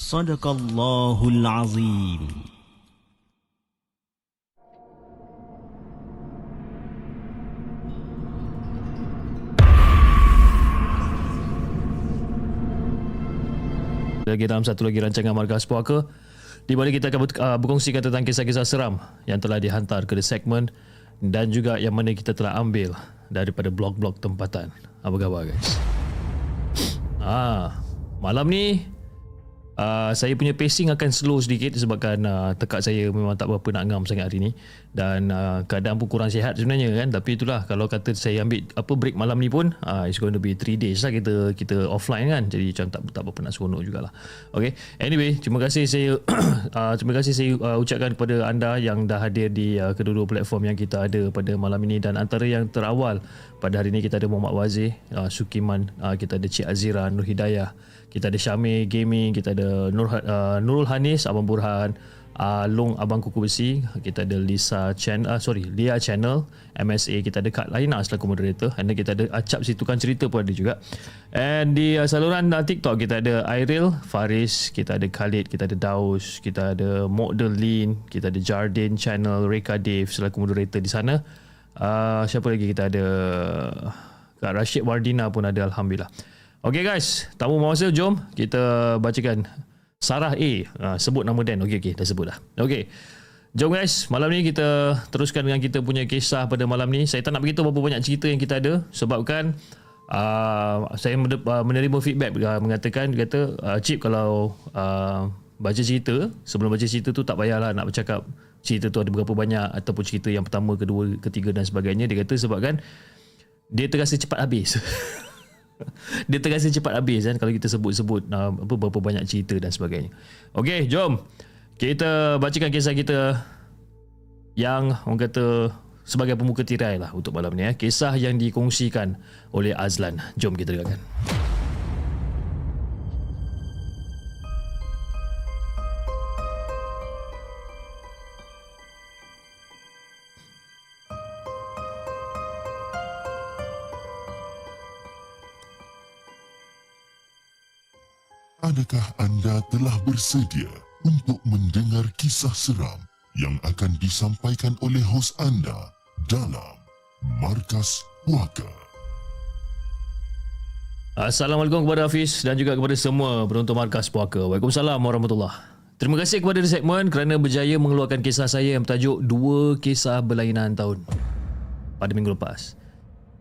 صدق الله العظيم lagi dalam satu lagi rancangan Markas Puaka di mana kita akan ber- uh, berkongsikan tentang kisah-kisah seram yang telah dihantar ke the segment dan juga yang mana kita telah ambil daripada blog-blog tempatan. Apa khabar guys? Ah, malam ni uh, saya punya pacing akan slow sedikit sebabkan uh, tekak saya memang tak berapa nak ngam sangat hari ni. Dan uh, keadaan pun kurang sihat sebenarnya kan. Tapi itulah kalau kata saya ambil apa break malam ni pun uh, it's going to be 3 days lah kita kita offline kan. Jadi macam tak tak berapa nak seronok jugalah. Okay anyway terima kasih saya uh, terima kasih saya uh, ucapkan kepada anda yang dah hadir di uh, kedua-dua platform yang kita ada pada malam ini. Dan antara yang terawal pada hari ini kita ada Muhammad Wazir uh, Sukiman uh, kita ada Cik Azira Nur Hidayah kita ada Syamil Gaming kita ada Nur, uh, Nurul Hanis Abang Burhan uh, Long Abang Kuku Besi kita ada Lisa Chan uh, sorry Lia Channel MSA kita ada Kak Laina selaku moderator and then kita ada Acap si tukang cerita pun ada juga. And di uh, saluran uh, TikTok kita ada Airil Faris kita ada Khalid kita ada Daus kita ada Model Lin kita ada Jardin Channel Reka Dave selaku moderator di sana. Uh, siapa lagi kita ada? Kak Rashid Wardina pun ada Alhamdulillah Okay guys, tamu masa jom kita bacakan Sarah A. Ha, sebut nama Dan. Okey okey, dah sebut dah. Okey. Jom guys, malam ni kita teruskan dengan kita punya kisah pada malam ni. Saya tak nak beritahu berapa banyak cerita yang kita ada sebabkan uh, saya menerima feedback uh, mengatakan dia kata uh, Cip kalau uh, baca cerita, sebelum baca cerita tu tak payahlah nak bercakap cerita tu ada berapa banyak ataupun cerita yang pertama, kedua, ketiga dan sebagainya. Dia kata sebabkan dia terasa cepat habis. dia terasa cepat habis kan kalau kita sebut-sebut uh, apa berapa banyak cerita dan sebagainya. Okey, jom kita bacakan kisah kita yang orang kata sebagai pembuka tirai lah untuk malam ni eh. Kisah yang dikongsikan oleh Azlan. Jom kita dengarkan. Adakah anda telah bersedia untuk mendengar kisah seram yang akan disampaikan oleh hos anda dalam Markas Puaka? Assalamualaikum kepada Hafiz dan juga kepada semua penonton Markas Puaka. Waalaikumsalam warahmatullahi Terima kasih kepada The Segment kerana berjaya mengeluarkan kisah saya yang bertajuk Dua Kisah Berlainan Tahun pada minggu lepas.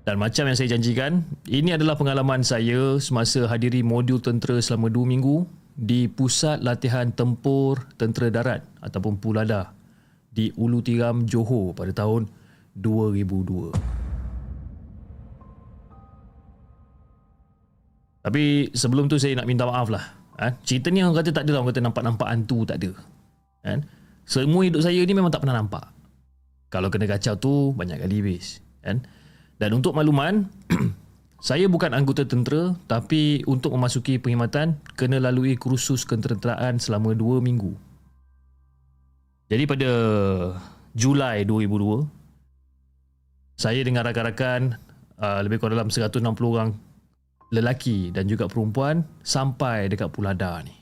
Dan macam yang saya janjikan, ini adalah pengalaman saya semasa hadiri modul tentera selama 2 minggu di Pusat Latihan Tempur Tentera Darat ataupun Pulada di Ulu Tiram, Johor pada tahun 2002. Tapi sebelum tu saya nak minta maaf lah. Ha? Cerita ni orang kata tak ada lah. Orang kata nampak-nampak hantu tak ada. Kan? Semua hidup saya ni memang tak pernah nampak. Kalau kena kacau tu banyak kali habis. Kan? Dan untuk makluman, saya bukan anggota tentera tapi untuk memasuki perkhidmatan kena lalui kursus ketenteraan selama 2 minggu. Jadi pada Julai 2002, saya dengan rakan-rakan uh, lebih kurang dalam 160 orang lelaki dan juga perempuan sampai dekat Pulada ni.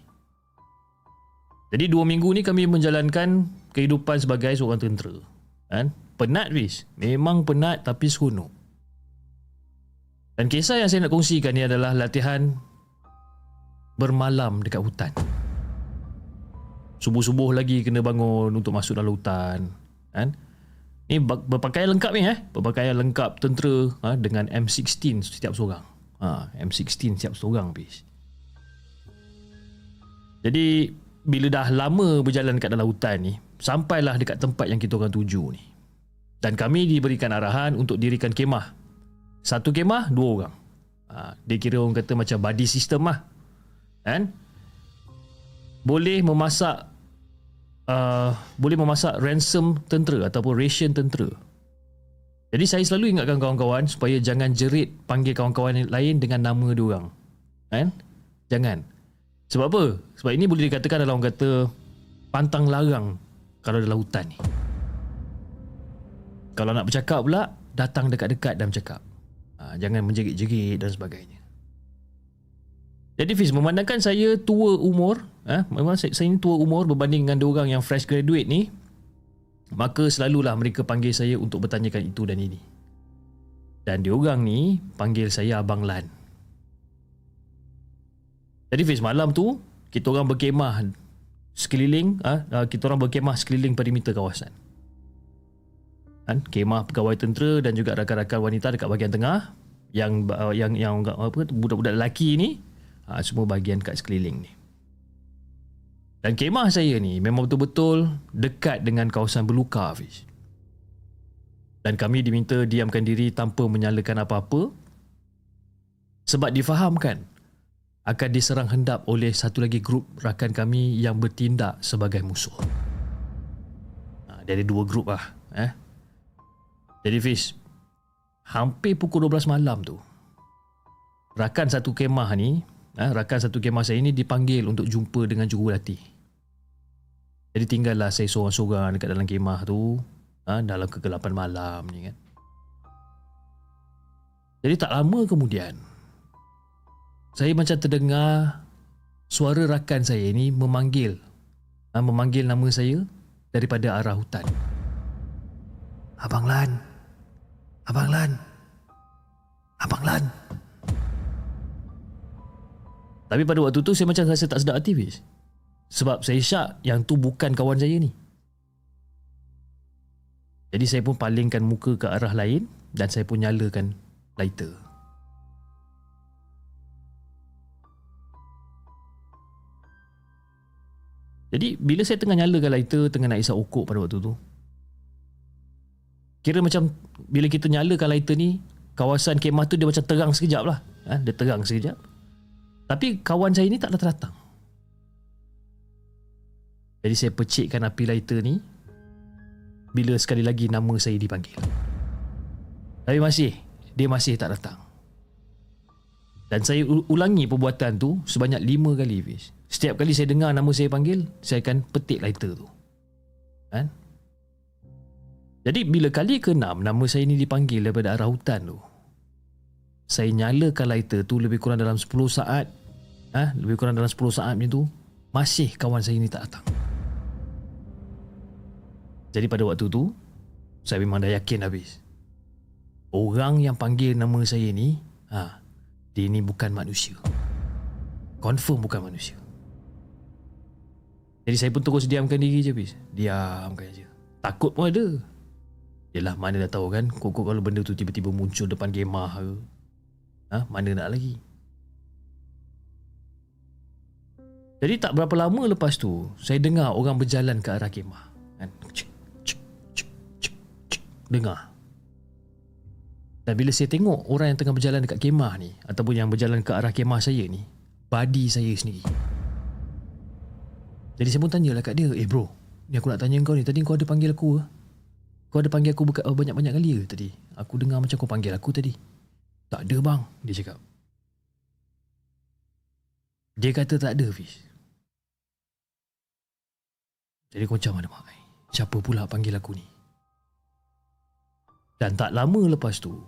Jadi dua minggu ni kami menjalankan kehidupan sebagai seorang tentera. Kan? Penat bis. Memang penat tapi seronok. Dan kisah yang saya nak kongsikan ni adalah latihan bermalam dekat hutan. Subuh-subuh lagi kena bangun untuk masuk dalam hutan. Kan? Ni berpakaian lengkap ni eh. Berpakaian lengkap tentera ha, dengan M16 setiap seorang. Ha, M16 siap seorang habis. Jadi bila dah lama berjalan kat dalam hutan ni, sampailah dekat tempat yang kita orang tuju ni. Dan kami diberikan arahan untuk dirikan kemah. Satu kemah, dua orang. Ha, dia kira orang kata macam body system lah. Kan? Boleh memasak uh, boleh memasak ransom tentera ataupun ration tentera. Jadi saya selalu ingatkan kawan-kawan supaya jangan jerit panggil kawan-kawan lain dengan nama dia orang. Kan? Jangan. Sebab apa? Sebab ini boleh dikatakan dalam orang kata pantang larang kalau dalam hutan ni. Kalau nak bercakap pula, datang dekat-dekat dan bercakap. Ha, jangan menjerit-jerit dan sebagainya. Jadi Fiz, memandangkan saya tua umur, ha, memang saya, saya ni tua umur berbanding dengan dua orang yang fresh graduate ni, Maka selalulah mereka panggil saya untuk bertanyakan itu dan ini. Dan diorang ni panggil saya Abang Lan. Jadi Fiz, malam tu kita orang berkemah sekeliling, ha, kita orang berkemah sekeliling perimeter kawasan. Kan? Kemah pegawai tentera dan juga rakan-rakan wanita dekat bahagian tengah yang yang yang apa budak-budak lelaki ni ha, semua bahagian kat sekeliling ni. Dan kemah saya ni memang betul-betul dekat dengan kawasan berluka Hafiz. Dan kami diminta diamkan diri tanpa menyalakan apa-apa sebab difahamkan akan diserang hendap oleh satu lagi grup rakan kami yang bertindak sebagai musuh. Ha, dari dua grup lah. Eh? Jadi Fiz, hampir pukul 12 malam tu, rakan satu kemah ni Ha, rakan satu kemah saya ini dipanggil untuk jumpa dengan jurulatih. Jadi tinggallah saya seorang-seorang dekat dalam kemah tu ha, dalam kegelapan malam ni kan. Jadi tak lama kemudian saya macam terdengar suara rakan saya ini memanggil ha, memanggil nama saya daripada arah hutan. Abang Lan. Abang Lan. Abang Lan. Tapi pada waktu tu saya macam rasa tak sedap hati Fiz. Sebab saya syak yang tu bukan kawan saya ni. Jadi saya pun palingkan muka ke arah lain dan saya pun nyalakan lighter. Jadi bila saya tengah nyalakan lighter tengah nak isap okok pada waktu tu. Kira macam bila kita nyalakan lighter ni kawasan kemah tu dia macam terang sekejap lah. Ha, dia terang sekejap. Tapi kawan saya ni tak datang-datang. Jadi saya pecikkan api lighter ni bila sekali lagi nama saya dipanggil. Tapi masih, dia masih tak datang. Dan saya ulangi perbuatan tu sebanyak lima kali. Setiap kali saya dengar nama saya panggil, saya akan petik lighter tu. Kan? Jadi bila kali ke enam nama saya ni dipanggil daripada arah hutan tu, saya nyalakan lighter tu lebih kurang dalam 10 saat. Ha, lebih kurang dalam 10 saat macam tu masih kawan saya ni tak datang. Jadi pada waktu tu saya memang dah yakin habis. Orang yang panggil nama saya ni ha, dia ni bukan manusia. Confirm bukan manusia. Jadi saya pun terus diamkan diri je habis. Diamkan je. Takut pun ada Yelah mana dah tahu kan Kok kalau benda tu tiba-tiba muncul depan kemah ke ha? Mana nak lagi Jadi tak berapa lama lepas tu Saya dengar orang berjalan ke arah kemah kan? Cik, cik, cik, cik, cik. Dengar Dan bila saya tengok Orang yang tengah berjalan dekat kemah ni Ataupun yang berjalan ke arah kemah saya ni Badi saya sendiri Jadi saya pun tanyalah kat dia Eh bro Ni aku nak tanya kau ni Tadi kau ada panggil aku ke? Kau ada panggil aku beka- oh, banyak-banyak kali ke tadi? Aku dengar macam kau panggil aku tadi. Tak ada bang, dia cakap. Dia kata tak ada, Fiz. Jadi kau macam mana, Mak? Siapa pula panggil aku ni? Dan tak lama lepas tu,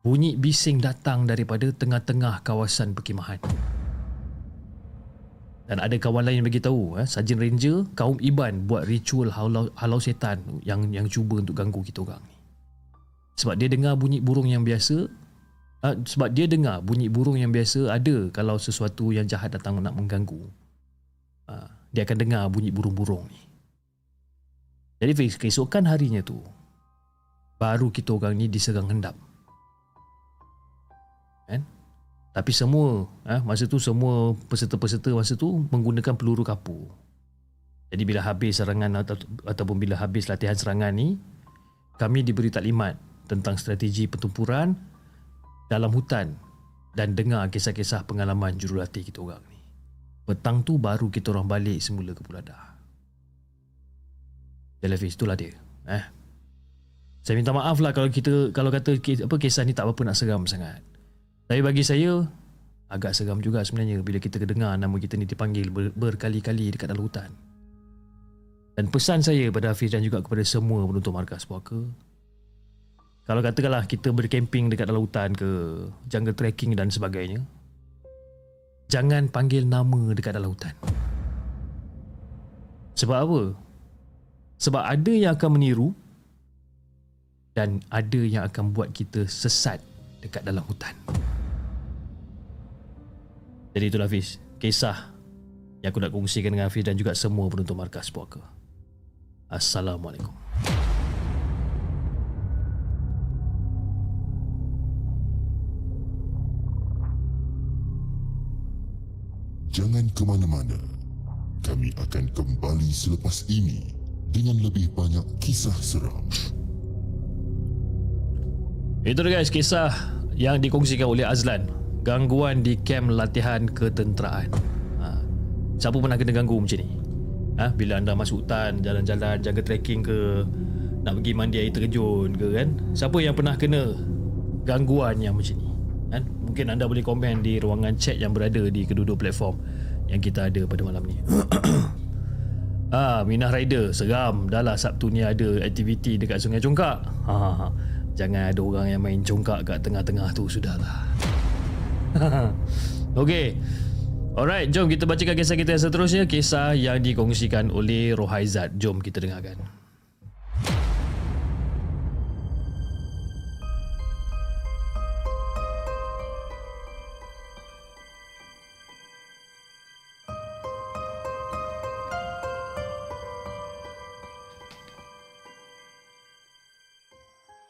bunyi bising datang daripada tengah-tengah kawasan perkemahan. Dan ada kawan lain bagi tahu, eh, Sarjan Ranger, kaum Iban buat ritual halau, halau setan yang yang cuba untuk ganggu kita orang ni. Sebab dia dengar bunyi burung yang biasa, uh, sebab dia dengar bunyi burung yang biasa ada kalau sesuatu yang jahat datang nak mengganggu. Uh, dia akan dengar bunyi burung-burung ni. Jadi keesokan harinya tu, baru kita orang ni diserang hendap. Tapi semua eh, Masa tu semua Peserta-peserta masa tu Menggunakan peluru kapur. Jadi bila habis serangan atau, Ataupun bila habis latihan serangan ni Kami diberi taklimat Tentang strategi pertempuran Dalam hutan Dan dengar kisah-kisah pengalaman Jurulatih kita orang ni. Petang tu baru kita orang balik Semula ke Pulada Jellyfish itulah dia eh. Saya minta maaf lah Kalau kita Kalau kata apa Kisah ni tak apa nak seram sangat tapi bagi saya agak seram juga sebenarnya bila kita dengar nama kita ni dipanggil ber- berkali-kali dekat dalam hutan. Dan pesan saya pada Hafiz dan juga kepada semua penonton markas puaka kalau katakanlah kita berkemping dekat dalam hutan ke jungle trekking dan sebagainya jangan panggil nama dekat dalam hutan. Sebab apa? Sebab ada yang akan meniru dan ada yang akan buat kita sesat dekat dalam hutan. Jadi itulah Hafiz Kisah Yang aku nak kongsikan dengan Hafiz Dan juga semua penonton Markas Puaka Assalamualaikum Jangan ke mana-mana. Kami akan kembali selepas ini dengan lebih banyak kisah seram. Itu dia guys kisah Yang dikongsikan oleh Azlan Gangguan di kem latihan ketenteraan ha. Siapa pernah kena ganggu macam ni? Ha? Bila anda masuk hutan Jalan-jalan Jaga trekking ke Nak pergi mandi air terjun ke kan Siapa yang pernah kena Gangguan yang macam ni kan? Mungkin anda boleh komen di ruangan chat Yang berada di kedua-dua platform Yang kita ada pada malam ni Ah, Minah Rider seram dah lah Sabtu ni ada aktiviti dekat Sungai Congkak. Ha, ha, ha. Jangan ada orang yang main congkak kat tengah-tengah tu sudahlah. Okey. Alright, jom kita bacakan kisah kita yang seterusnya. Kisah yang dikongsikan oleh Rohaizat. Jom kita dengarkan.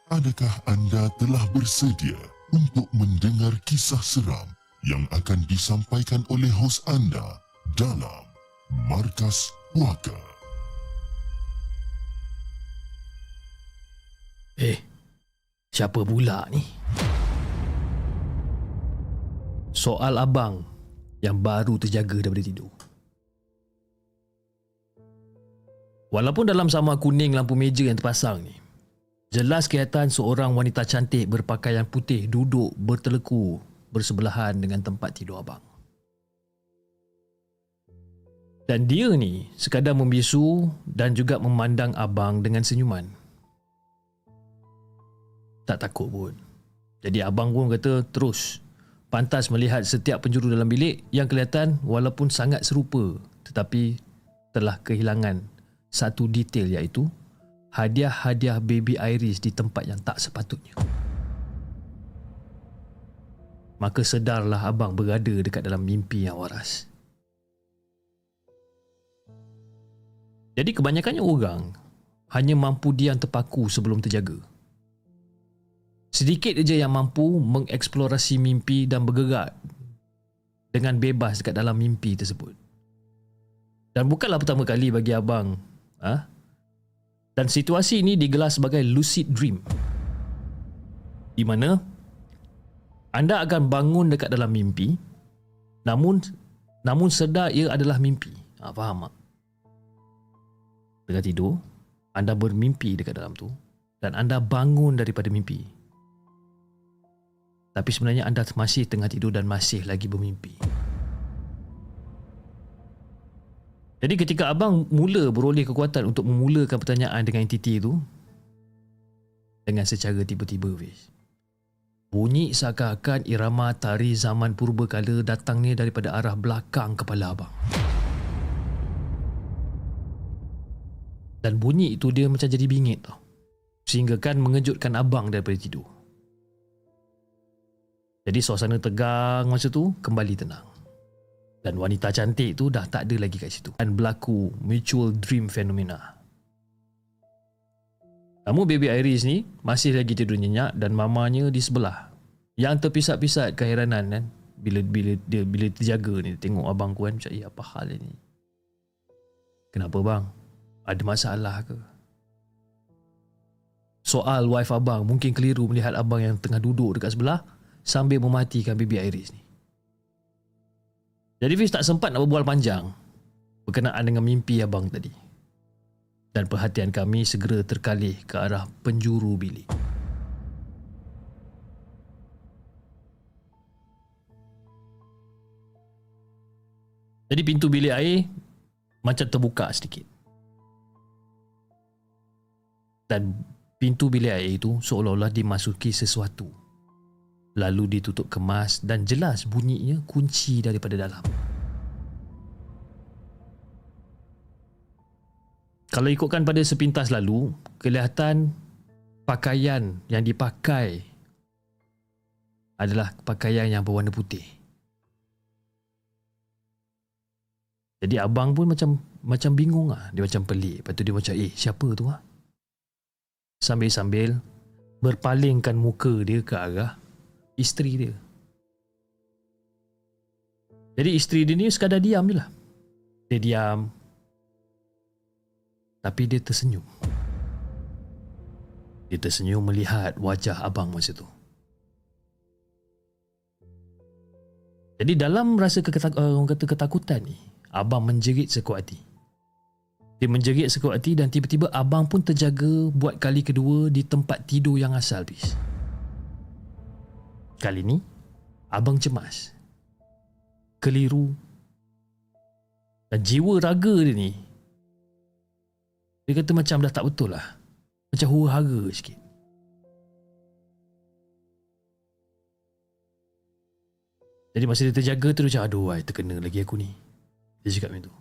Adakah anda telah bersedia untuk mendengar kisah seram yang akan disampaikan oleh hos anda dalam Markas Puaka? Eh, siapa pula ni? Soal abang yang baru terjaga daripada tidur. Walaupun dalam sama kuning lampu meja yang terpasang ni, jelas kelihatan seorang wanita cantik berpakaian putih duduk berteleku bersebelahan dengan tempat tidur abang. Dan dia ni sekadar membisu dan juga memandang abang dengan senyuman. Tak takut pun. Jadi abang pun kata terus pantas melihat setiap penjuru dalam bilik yang kelihatan walaupun sangat serupa tetapi telah kehilangan satu detail iaitu hadiah-hadiah baby Iris di tempat yang tak sepatutnya. Maka sedarlah abang berada dekat dalam mimpi yang waras. Jadi kebanyakannya orang hanya mampu diam terpaku sebelum terjaga. Sedikit saja yang mampu mengeksplorasi mimpi dan bergerak dengan bebas dekat dalam mimpi tersebut. Dan bukanlah pertama kali bagi abang. Ha? Dan situasi ini digelar sebagai lucid dream. Di mana anda akan bangun dekat dalam mimpi namun namun sedar ia adalah mimpi. Ha, faham tak? Tengah tidur, anda bermimpi dekat dalam tu dan anda bangun daripada mimpi. Tapi sebenarnya anda masih tengah tidur dan masih lagi bermimpi. Jadi ketika abang mula beroleh kekuatan untuk memulakan pertanyaan dengan entiti itu dengan secara tiba-tiba Fiz. Bunyi seakan-akan irama tari zaman purba kala datangnya daripada arah belakang kepala abang. Dan bunyi itu dia macam jadi bingit tau. Sehingga kan mengejutkan abang daripada tidur. Jadi suasana tegang masa tu kembali tenang. Dan wanita cantik tu dah tak ada lagi kat situ. Dan berlaku mutual dream phenomena. Namun baby Iris ni masih lagi tidur nyenyak dan mamanya di sebelah. Yang terpisat-pisat keheranan kan. Bila bila dia bila terjaga ni tengok abang ku kan macam eh apa hal ni? Kenapa bang? Ada masalah ke? Soal wife abang mungkin keliru melihat abang yang tengah duduk dekat sebelah sambil mematikan baby Iris ni. Jadi Fiz tak sempat nak berbual panjang berkenaan dengan mimpi abang tadi. Dan perhatian kami segera terkalih ke arah penjuru bilik. Jadi pintu bilik air macam terbuka sedikit dan pintu bilik air itu seolah-olah dimasuki sesuatu. Lalu ditutup kemas dan jelas bunyinya kunci daripada dalam. Kalau ikutkan pada sepintas lalu, kelihatan pakaian yang dipakai adalah pakaian yang berwarna putih. Jadi abang pun macam macam bingung ah, dia macam pelik. Lepas tu dia macam, "Eh, siapa tu ah?" sambil-sambil berpalingkan muka dia ke arah isteri dia. Jadi isteri dia ni sekadar diam je lah. Dia diam. Tapi dia tersenyum. Dia tersenyum melihat wajah abang masa tu. Jadi dalam rasa keketak, uh, orang kata ketakutan ni, abang menjerit sekuat hati. Dia menjerit sekuat hati dan tiba-tiba abang pun terjaga buat kali kedua di tempat tidur yang asal bis. Kali ni, abang cemas. Keliru. Dan jiwa raga dia ni, dia kata macam dah tak betul lah. Macam hura-hara sikit. Jadi masa dia terjaga tu dia macam aduh ay, terkena lagi aku ni. Dia cakap macam tu.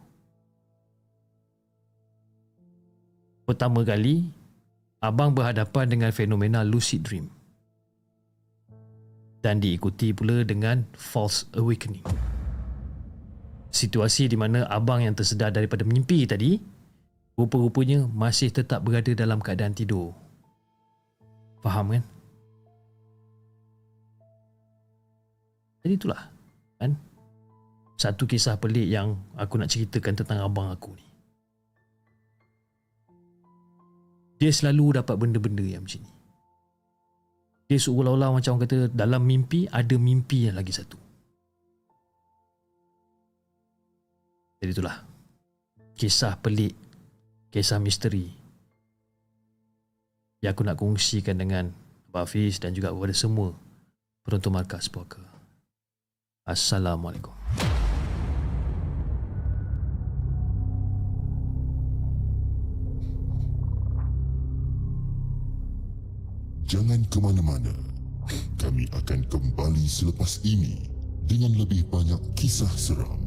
pertama kali abang berhadapan dengan fenomena lucid dream dan diikuti pula dengan false awakening. Situasi di mana abang yang tersedar daripada mimpi tadi rupa-rupanya masih tetap berada dalam keadaan tidur. Faham kan? Jadi itulah kan? Satu kisah pelik yang aku nak ceritakan tentang abang aku ni. Dia selalu dapat benda-benda yang macam ni. Dia seolah-olah macam orang kata dalam mimpi ada mimpi yang lagi satu. Jadi itulah. Kisah pelik. Kisah misteri. Yang aku nak kongsikan dengan Abang Hafiz dan juga kepada semua penonton markas puaka. Assalamualaikum. Jangan ke mana-mana. Kami akan kembali selepas ini dengan lebih banyak kisah seram.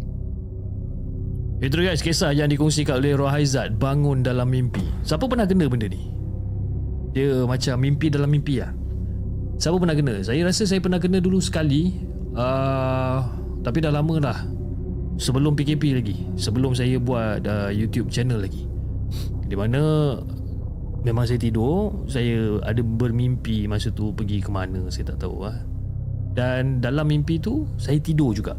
Itu guys kisah yang dikongsikan oleh Roh Haizat bangun dalam mimpi. Siapa pernah kena benda ni? Dia macam mimpi dalam mimpi lah. Siapa pernah kena? Saya rasa saya pernah kena dulu sekali. Uh, tapi dah lama dah. Sebelum PKP lagi. Sebelum saya buat uh, YouTube channel lagi. Di mana Memang saya tidur Saya ada bermimpi Masa tu pergi ke mana Saya tak tahu lah. Dan dalam mimpi tu Saya tidur juga.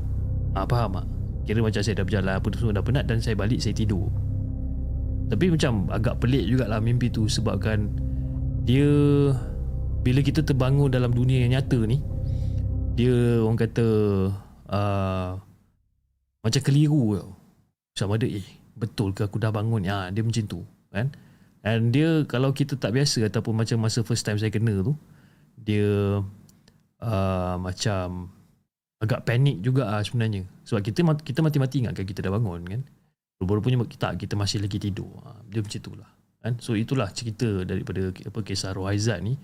Ah, Faham tak? Kira macam saya dah berjalan Apa tu semua dah penat Dan saya balik saya tidur. Tapi macam Agak pelik jugalah mimpi tu Sebabkan Dia Bila kita terbangun dalam dunia yang nyata ni Dia orang kata uh, Macam keliru tau. Macam ada eh Betul ke aku dah bangun? Ya, Dia macam tu Kan And dia kalau kita tak biasa ataupun macam masa first time saya kena tu dia uh, macam agak panik juga lah sebenarnya. Sebab kita kita mati-mati ingatkan kita dah bangun kan. Rupa-rupanya kita kita masih lagi tidur. Uh, dia macam itulah. Kan? So itulah cerita daripada apa kisah Rohaizat ni.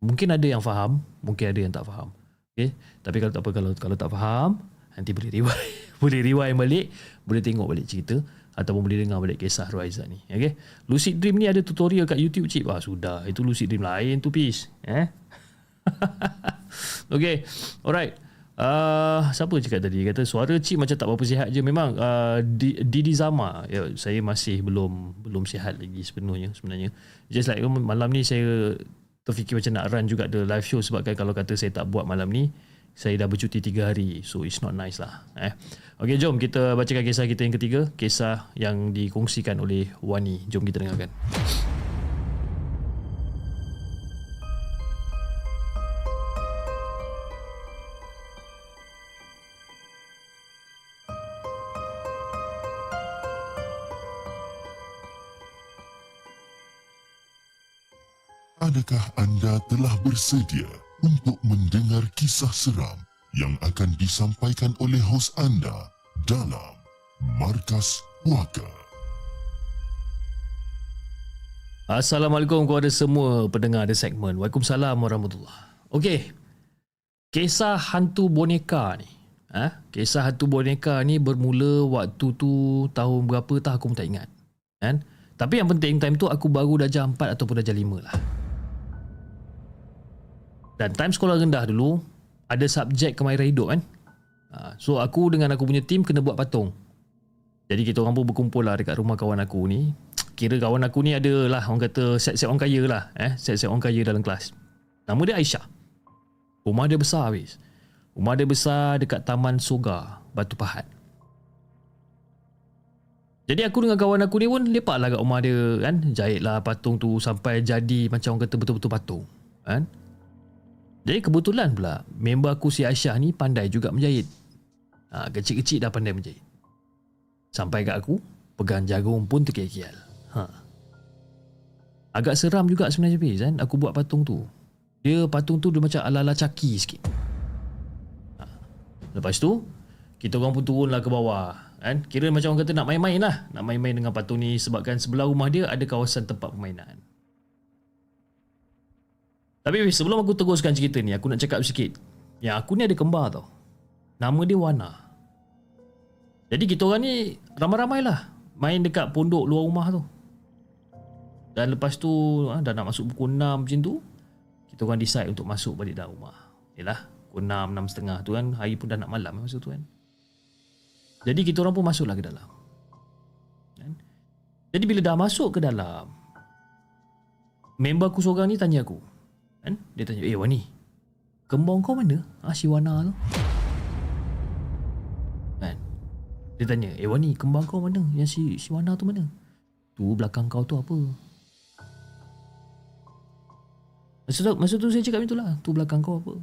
Mungkin ada yang faham, mungkin ada yang tak faham. Okay? Tapi kalau tak apa kalau kalau tak faham, nanti boleh rewind, boleh rewind balik, boleh tengok balik cerita ataupun boleh dengar balik kisah Ruaizat ni. Okay? Lucid Dream ni ada tutorial kat YouTube cip. Ah sudah, itu Lucid Dream lain tu peace. Eh? okay. Alright. Uh, siapa cakap tadi kata suara cip macam tak berapa sihat je memang uh, Didi Zama ya, saya masih belum belum sihat lagi sepenuhnya sebenarnya just like malam ni saya terfikir macam nak run juga the live show sebab kan kalau kata saya tak buat malam ni saya dah bercuti tiga hari so it's not nice lah eh. Okey jom kita bacakan kisah kita yang ketiga. Kisah yang dikongsikan oleh Wani. Jom kita dengarkan. Adakah anda telah bersedia untuk mendengar kisah seram yang akan disampaikan oleh hos anda dalam Markas Puaka. Assalamualaikum kepada semua pendengar di segmen. Waalaikumsalam warahmatullahi Okey. Kisah hantu boneka ni. Ha? Kisah hantu boneka ni bermula waktu tu tahun berapa tak aku pun tak ingat. Kan? Tapi yang penting time tu aku baru darjah 4 ataupun darjah 5 lah. Dan time sekolah rendah dulu ada subjek kemahiran hidup kan. Ha, so aku dengan aku punya team kena buat patung. Jadi kita orang pun berkumpul lah dekat rumah kawan aku ni. Kira kawan aku ni adalah orang kata set-set orang kaya lah. Eh? Set-set orang kaya dalam kelas. Nama dia Aisyah. Rumah dia besar habis. Rumah dia besar dekat Taman Soga, Batu Pahat. Jadi aku dengan kawan aku ni pun lepak lah kat rumah dia kan. Jahit lah patung tu sampai jadi macam orang kata betul-betul patung. Kan? Jadi kebetulan pula member aku si Aisyah ni pandai juga menjahit. Ha, kecil-kecil dah pandai menjahit. Sampai kat aku, pegang jarum pun terkial-kial. Ha. Agak seram juga sebenarnya Fiz kan, aku buat patung tu. Dia patung tu dia macam ala-ala caki sikit. Ha. Lepas tu, kita orang pun turun lah ke bawah. Kan? Kira macam orang kata nak main-main lah. Nak main-main dengan patung ni sebabkan sebelah rumah dia ada kawasan tempat permainan. Tapi sebelum aku teruskan cerita ni, aku nak cakap sikit. Yang aku ni ada kembar tau. Nama dia Wana. Jadi kita orang ni ramai-ramai lah. Main dekat pondok luar rumah tu. Dan lepas tu, ha, dah nak masuk pukul 6 macam tu. Kita orang decide untuk masuk balik dalam rumah. Yalah, pukul 6, 6 setengah tu kan. Hari pun dah nak malam masa tu kan. Jadi kita orang pun masuklah ke dalam. Kan? Jadi bila dah masuk ke dalam, member aku seorang ni tanya aku, Kan? Dia tanya, eh Wani, kembang kau mana? Ah, si Wana tu. Kan? Dia tanya, eh Wani, kembang kau mana? Yang si, si Wana tu mana? Tu belakang kau tu apa? Masa tu, masa tu saya cakap itulah, tu belakang kau apa?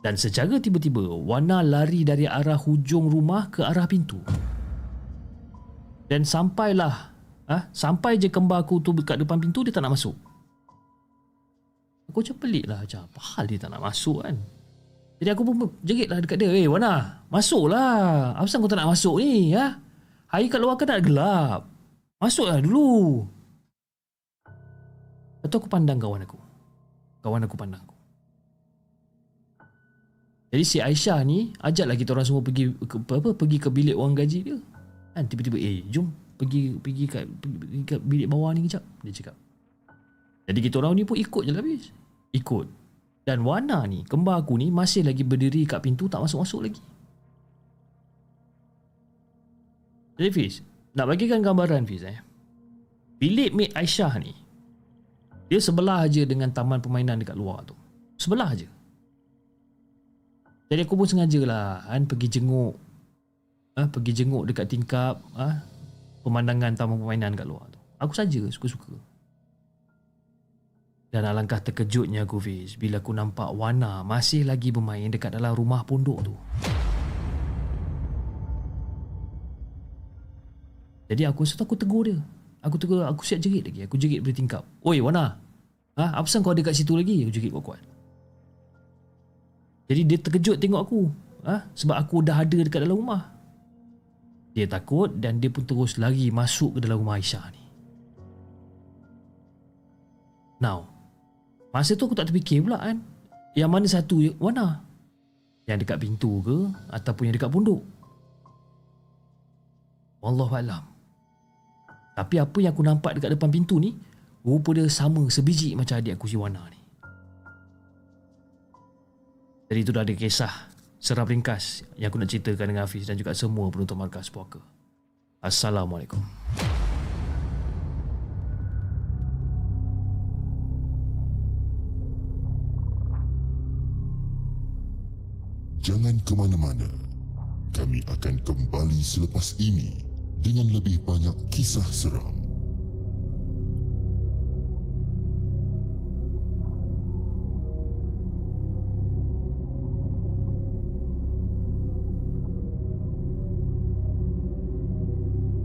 Dan secara tiba-tiba, Wana lari dari arah hujung rumah ke arah pintu. Dan sampailah, ah, sampai je kembar aku tu dekat depan pintu, dia tak nak masuk. Aku macam pelik lah macam apa hal dia tak nak masuk kan. Jadi aku pun jerit lah dekat dia. Eh Wana, masuklah. Apa kau tak nak masuk ni? Ya? Hari kat luar kan tak gelap. Masuklah dulu. Lepas tu aku pandang kawan aku. Kawan aku pandang aku. Jadi si Aisyah ni ajaklah kita orang semua pergi ke, apa pergi ke bilik orang gaji dia. Kan tiba-tiba eh jom pergi pergi kat pergi kat bilik bawah ni kejap dia cakap. Jadi kita orang ni pun ikut je lah habis. Ikut. Dan Wana ni, kembar aku ni masih lagi berdiri kat pintu tak masuk-masuk lagi. Jadi Fiz, nak bagikan gambaran Fiz eh. Bilik Mek Aisyah ni dia sebelah aja dengan taman permainan dekat luar tu. Sebelah aja. Jadi aku pun sengaja lah kan pergi jenguk ha, pergi jenguk dekat tingkap ha, pemandangan taman permainan dekat luar tu. Aku saja suka-suka. Dan alangkah terkejutnya aku Fiz bila aku nampak Wana masih lagi bermain dekat dalam rumah pondok tu. Jadi aku rasa aku tegur dia. Aku tegur, aku siap jerit lagi. Aku jerit dari tingkap. Oi Wana, ha, apa kau ada kat situ lagi? Aku jerit kuat-kuat. Jadi dia terkejut tengok aku. Ha, sebab aku dah ada dekat dalam rumah. Dia takut dan dia pun terus lari masuk ke dalam rumah Aisyah ni. Now, masa tu aku tak terfikir pula kan. Yang mana satu, mana? Yang dekat pintu ke ataupun yang dekat pondok? Wallahualam. Tapi apa yang aku nampak dekat depan pintu ni Rupa dia sama sebiji macam adik aku si Wana ni Jadi itu dah ada kisah Serap ringkas Yang aku nak ceritakan dengan Hafiz Dan juga semua penonton Markas Puaka Assalamualaikum Jangan ke mana-mana. Kami akan kembali selepas ini dengan lebih banyak kisah seram.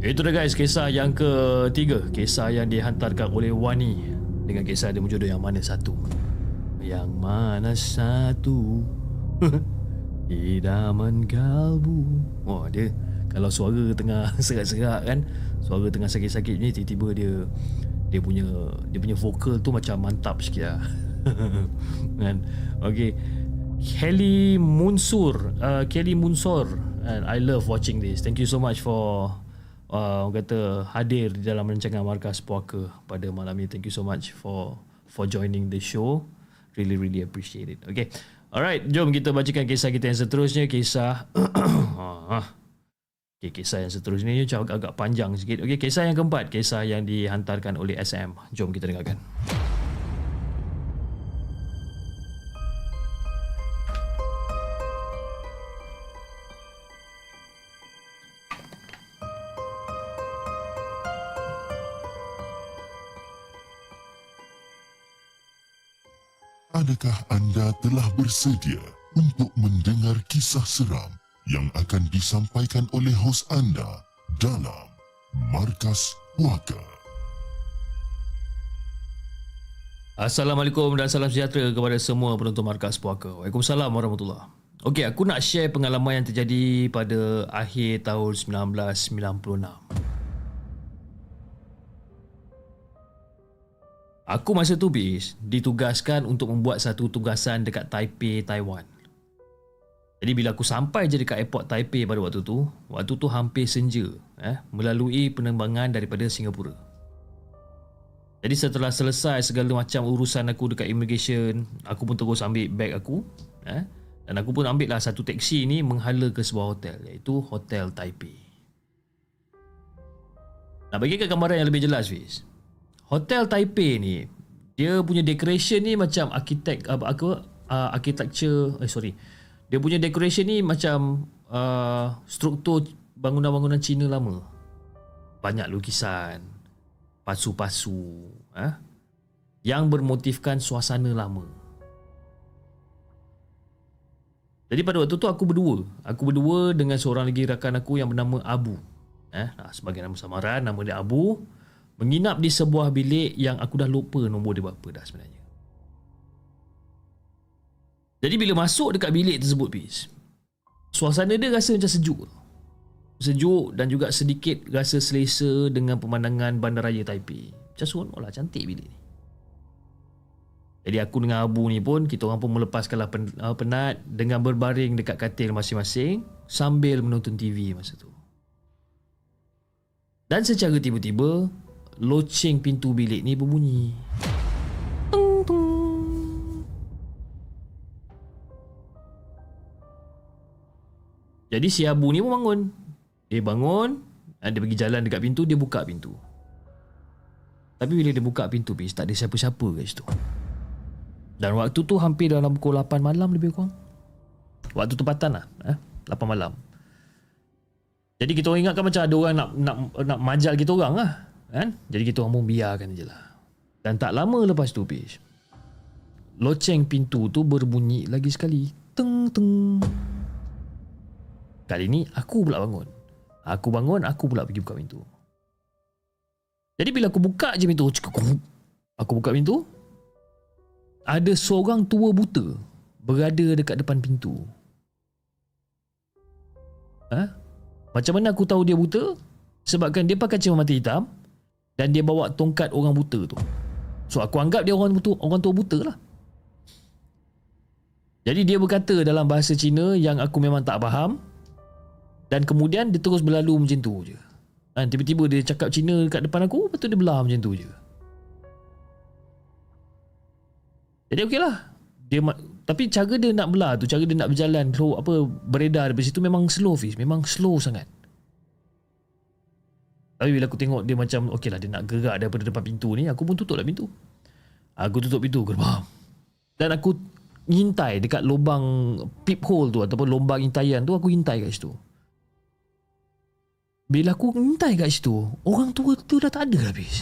Itu dah guys kisah yang ketiga Kisah yang dihantarkan oleh Wani Dengan kisah dia berjodoh yang mana satu Yang mana satu Idaman kalbu. Wah dia kalau suara tengah serak-serak kan suara tengah sakit-sakit ni tiba-tiba dia dia punya dia punya vokal tu macam mantap sikit lah. Kan? Okey. Kelly Munsur uh, Kelly Munsur and I love watching this. Thank you so much for uh, orang kata hadir di dalam rancangan Markas Puaka pada malam ni thank you so much for for joining the show. Really really appreciate it. Okay alright jom kita bacakan kisah kita yang seterusnya kisah ah, Okay, kisah yang seterusnya ni agak, agak panjang sikit. Okey, kisah yang keempat, kisah yang dihantarkan oleh SM. Jom kita dengarkan. Adakah anda telah bersedia untuk mendengar kisah seram yang akan disampaikan oleh hos anda dalam Markas Puaka. Assalamualaikum dan salam sejahtera kepada semua penonton Markas Puaka. Waalaikumsalam warahmatullahi Okey, aku nak share pengalaman yang terjadi pada akhir tahun 1996. Aku masa tu bis ditugaskan untuk membuat satu tugasan dekat Taipei, Taiwan. Jadi bila aku sampai je dekat airport Taipei pada waktu tu, waktu tu hampir senja eh, melalui penerbangan daripada Singapura. Jadi setelah selesai segala macam urusan aku dekat immigration, aku pun terus ambil beg aku eh, dan aku pun ambil lah satu teksi ni menghala ke sebuah hotel iaitu Hotel Taipei. Nak bagi ke gambaran yang lebih jelas Fiz. Hotel Taipei ni dia punya decoration ni macam arkitek apa aku uh, architecture eh sorry dia punya decoration ni macam uh, struktur bangunan-bangunan Cina lama. Banyak lukisan, pasu-pasu, eh? yang bermotifkan suasana lama. Jadi pada waktu tu aku berdua. Aku berdua dengan seorang lagi rakan aku yang bernama Abu. Eh, sebagai nama samaran, nama dia Abu. Menginap di sebuah bilik yang aku dah lupa nombor dia berapa dah sebenarnya. Jadi bila masuk dekat bilik tersebut bis Suasana dia rasa macam sejuk Sejuk dan juga sedikit rasa selesa dengan pemandangan bandaraya Taipei Macam seronok lah cantik bilik ni jadi aku dengan Abu ni pun kita orang pun melepaskanlah uh, penat dengan berbaring dekat katil masing-masing sambil menonton TV masa tu. Dan secara tiba-tiba loceng pintu bilik ni berbunyi. Jadi si Abu ni pun bangun. Dia bangun, dia pergi jalan dekat pintu, dia buka pintu. Tapi bila dia buka pintu bis tak ada siapa-siapa kat situ. Dan waktu tu hampir dalam pukul 8 malam lebih kurang. Waktu tempatan lah. Eh? 8 malam. Jadi kita orang ingatkan macam ada orang nak nak nak majal kita orang lah. Kan? Jadi kita orang pun biarkan je lah. Dan tak lama lepas tu bis. Loceng pintu tu berbunyi lagi sekali. Teng teng. Kali ni aku pula bangun. Aku bangun, aku pula pergi buka pintu. Jadi bila aku buka je pintu, aku buka pintu, ada seorang tua buta berada dekat depan pintu. Ha? Macam mana aku tahu dia buta? Sebabkan dia pakai cermin mata hitam dan dia bawa tongkat orang buta tu. So aku anggap dia orang buta, orang tua buta lah. Jadi dia berkata dalam bahasa Cina yang aku memang tak faham dan kemudian dia terus berlalu macam tu je. Dan tiba-tiba dia cakap Cina dekat depan aku, lepas tu dia belah macam tu je. Jadi okey lah. Dia tapi cara dia nak belah tu, cara dia nak berjalan, so, apa beredar dari situ memang slow fish, memang slow sangat. Tapi bila aku tengok dia macam okey lah dia nak gerak daripada depan pintu ni, aku pun tutup lah pintu. Aku tutup pintu, gerbang. Dan aku ngintai dekat lubang peephole tu ataupun lubang intayan tu aku ngintai kat situ. Bila aku ngintai kat situ, orang tua tu dah tak ada habis.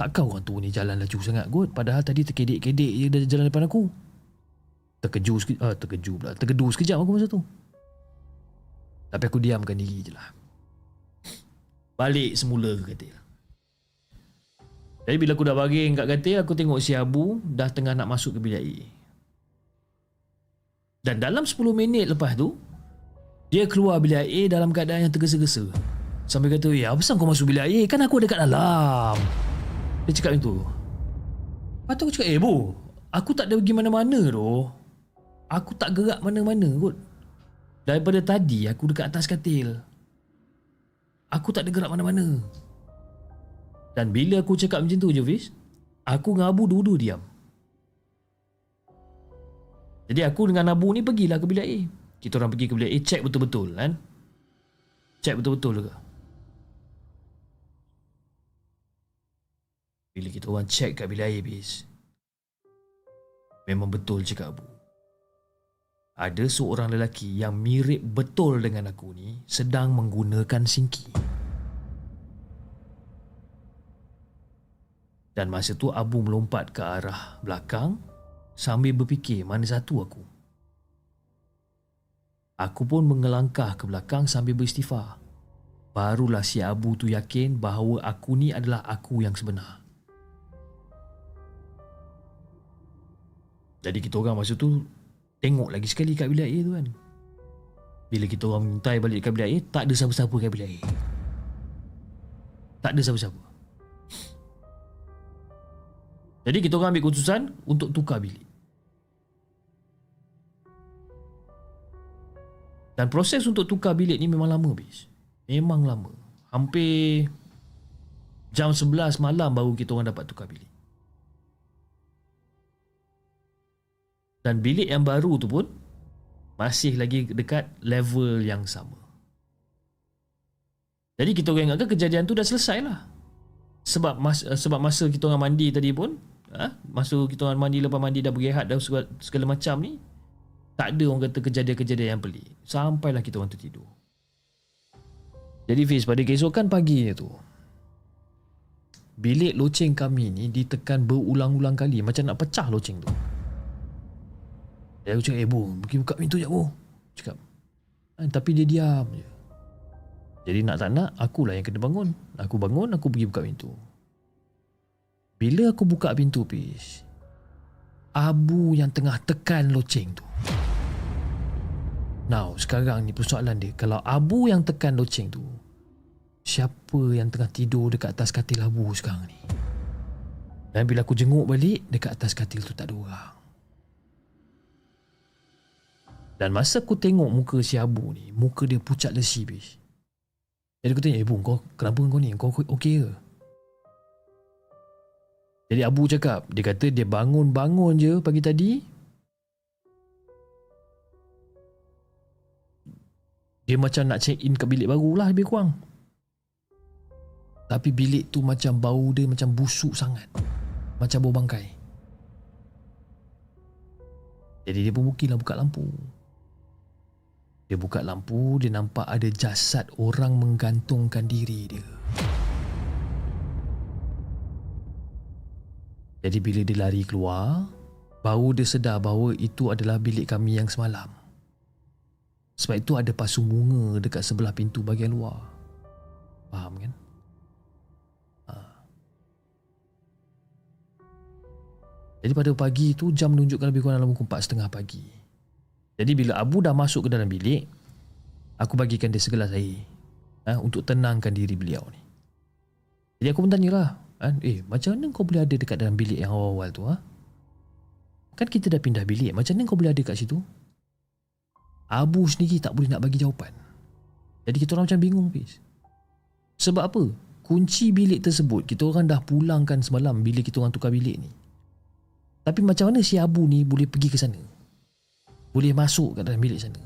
Takkan orang tua ni jalan laju sangat kot Padahal tadi terkedek-kedek je dia jalan depan aku Terkeju sekejap ah, Terkeju pula Tergedu sekejap aku masa tu Tapi aku diamkan diri je lah. Balik semula ke katil Jadi bila aku dah baring kat katil Aku tengok si Abu Dah tengah nak masuk ke bilik air. Dan dalam 10 minit lepas tu Dia keluar bilik air dalam keadaan yang tergesa-gesa. Sampai kata Ya apa kau masuk bilik air? Kan aku ada kat dalam. Dia cakap macam tu. Lepas tu aku cakap Eh bu Aku tak ada pergi mana-mana tu Aku tak gerak mana-mana kot Daripada tadi aku dekat atas katil. Aku tak ada gerak mana-mana. Dan bila aku cakap macam tu je Fiz Aku dengan Abu dua-dua diam. Jadi aku dengan Abu ni pergilah ke bilik A. Kita orang pergi ke bilik A Check betul-betul kan? Check betul-betul juga. Bila kita orang check kat bilik air bis Memang betul cakap Abu Ada seorang lelaki yang mirip betul dengan aku ni Sedang menggunakan singki Dan masa tu Abu melompat ke arah belakang Sambil berfikir mana satu aku. Aku pun mengelangkah ke belakang sambil beristighfar. Barulah si Abu tu yakin bahawa aku ni adalah aku yang sebenar. Jadi kita orang masa tu Tengok lagi sekali kat bilik air tu kan. Bila kita orang mintai balik kat bilik air Tak ada siapa-siapa kat bilik air. Tak ada siapa-siapa. Jadi kita orang ambil keputusan Untuk tukar bilik. Dan proses untuk tukar bilik ni memang lama bis. Memang lama. Hampir Jam 11 malam baru kita orang dapat tukar bilik Dan bilik yang baru tu pun masih lagi dekat level yang sama. Jadi kita orang ingatkan kejadian tu dah selesai lah. Sebab mas, sebab masa kita orang mandi tadi pun, ha? masa kita orang mandi lepas mandi dah berehat dan segala, segala macam ni, tak ada orang kata kejadian-kejadian yang pelik. Sampailah kita orang tertidur. Jadi Fiz, pada keesokan pagi tu, bilik loceng kami ni ditekan berulang-ulang kali macam nak pecah loceng tu. Dia aku cakap, eh bu, pergi buka pintu je bu. Cakap. Eh, tapi dia diam je. Jadi nak tak nak, akulah yang kena bangun. Aku bangun, aku pergi buka pintu. Bila aku buka pintu, Pis, Abu yang tengah tekan loceng tu. Now, sekarang ni persoalan dia. Kalau Abu yang tekan loceng tu, siapa yang tengah tidur dekat atas katil Abu sekarang ni? Dan bila aku jenguk balik, dekat atas katil tu tak ada orang. Dan masa aku tengok muka si Abu ni, muka dia pucat lesi bis. Jadi aku tanya, Ibu, eh, kau kenapa kau ni? Kau okey ke? Jadi Abu cakap, dia kata dia bangun-bangun je pagi tadi. Dia macam nak check in ke bilik baru lah lebih kurang. Tapi bilik tu macam bau dia macam busuk sangat. Macam bau bangkai. Jadi dia pun mungkinlah buka lampu. Dia buka lampu, dia nampak ada jasad orang menggantungkan diri dia. Jadi bila dia lari keluar, baru dia sedar bahawa itu adalah bilik kami yang semalam. Sebab itu ada pasu bunga dekat sebelah pintu bahagian luar. Faham kan? Ha. Jadi pada pagi itu jam menunjukkan lebih kurang dalam pukul 4.30 pagi. Jadi bila Abu dah masuk ke dalam bilik, aku bagikan dia segelas air ha, untuk tenangkan diri beliau ni. Jadi aku pun tanyalah, ha, eh macam mana kau boleh ada dekat dalam bilik yang awal-awal tu? Ha? Kan kita dah pindah bilik, macam mana kau boleh ada kat situ? Abu sendiri tak boleh nak bagi jawapan. Jadi kita orang macam bingung, Fiz. Sebab apa? Kunci bilik tersebut kita orang dah pulangkan semalam bila kita orang tukar bilik ni. Tapi macam mana si Abu ni boleh pergi ke sana? Boleh masuk ke dalam bilik sana.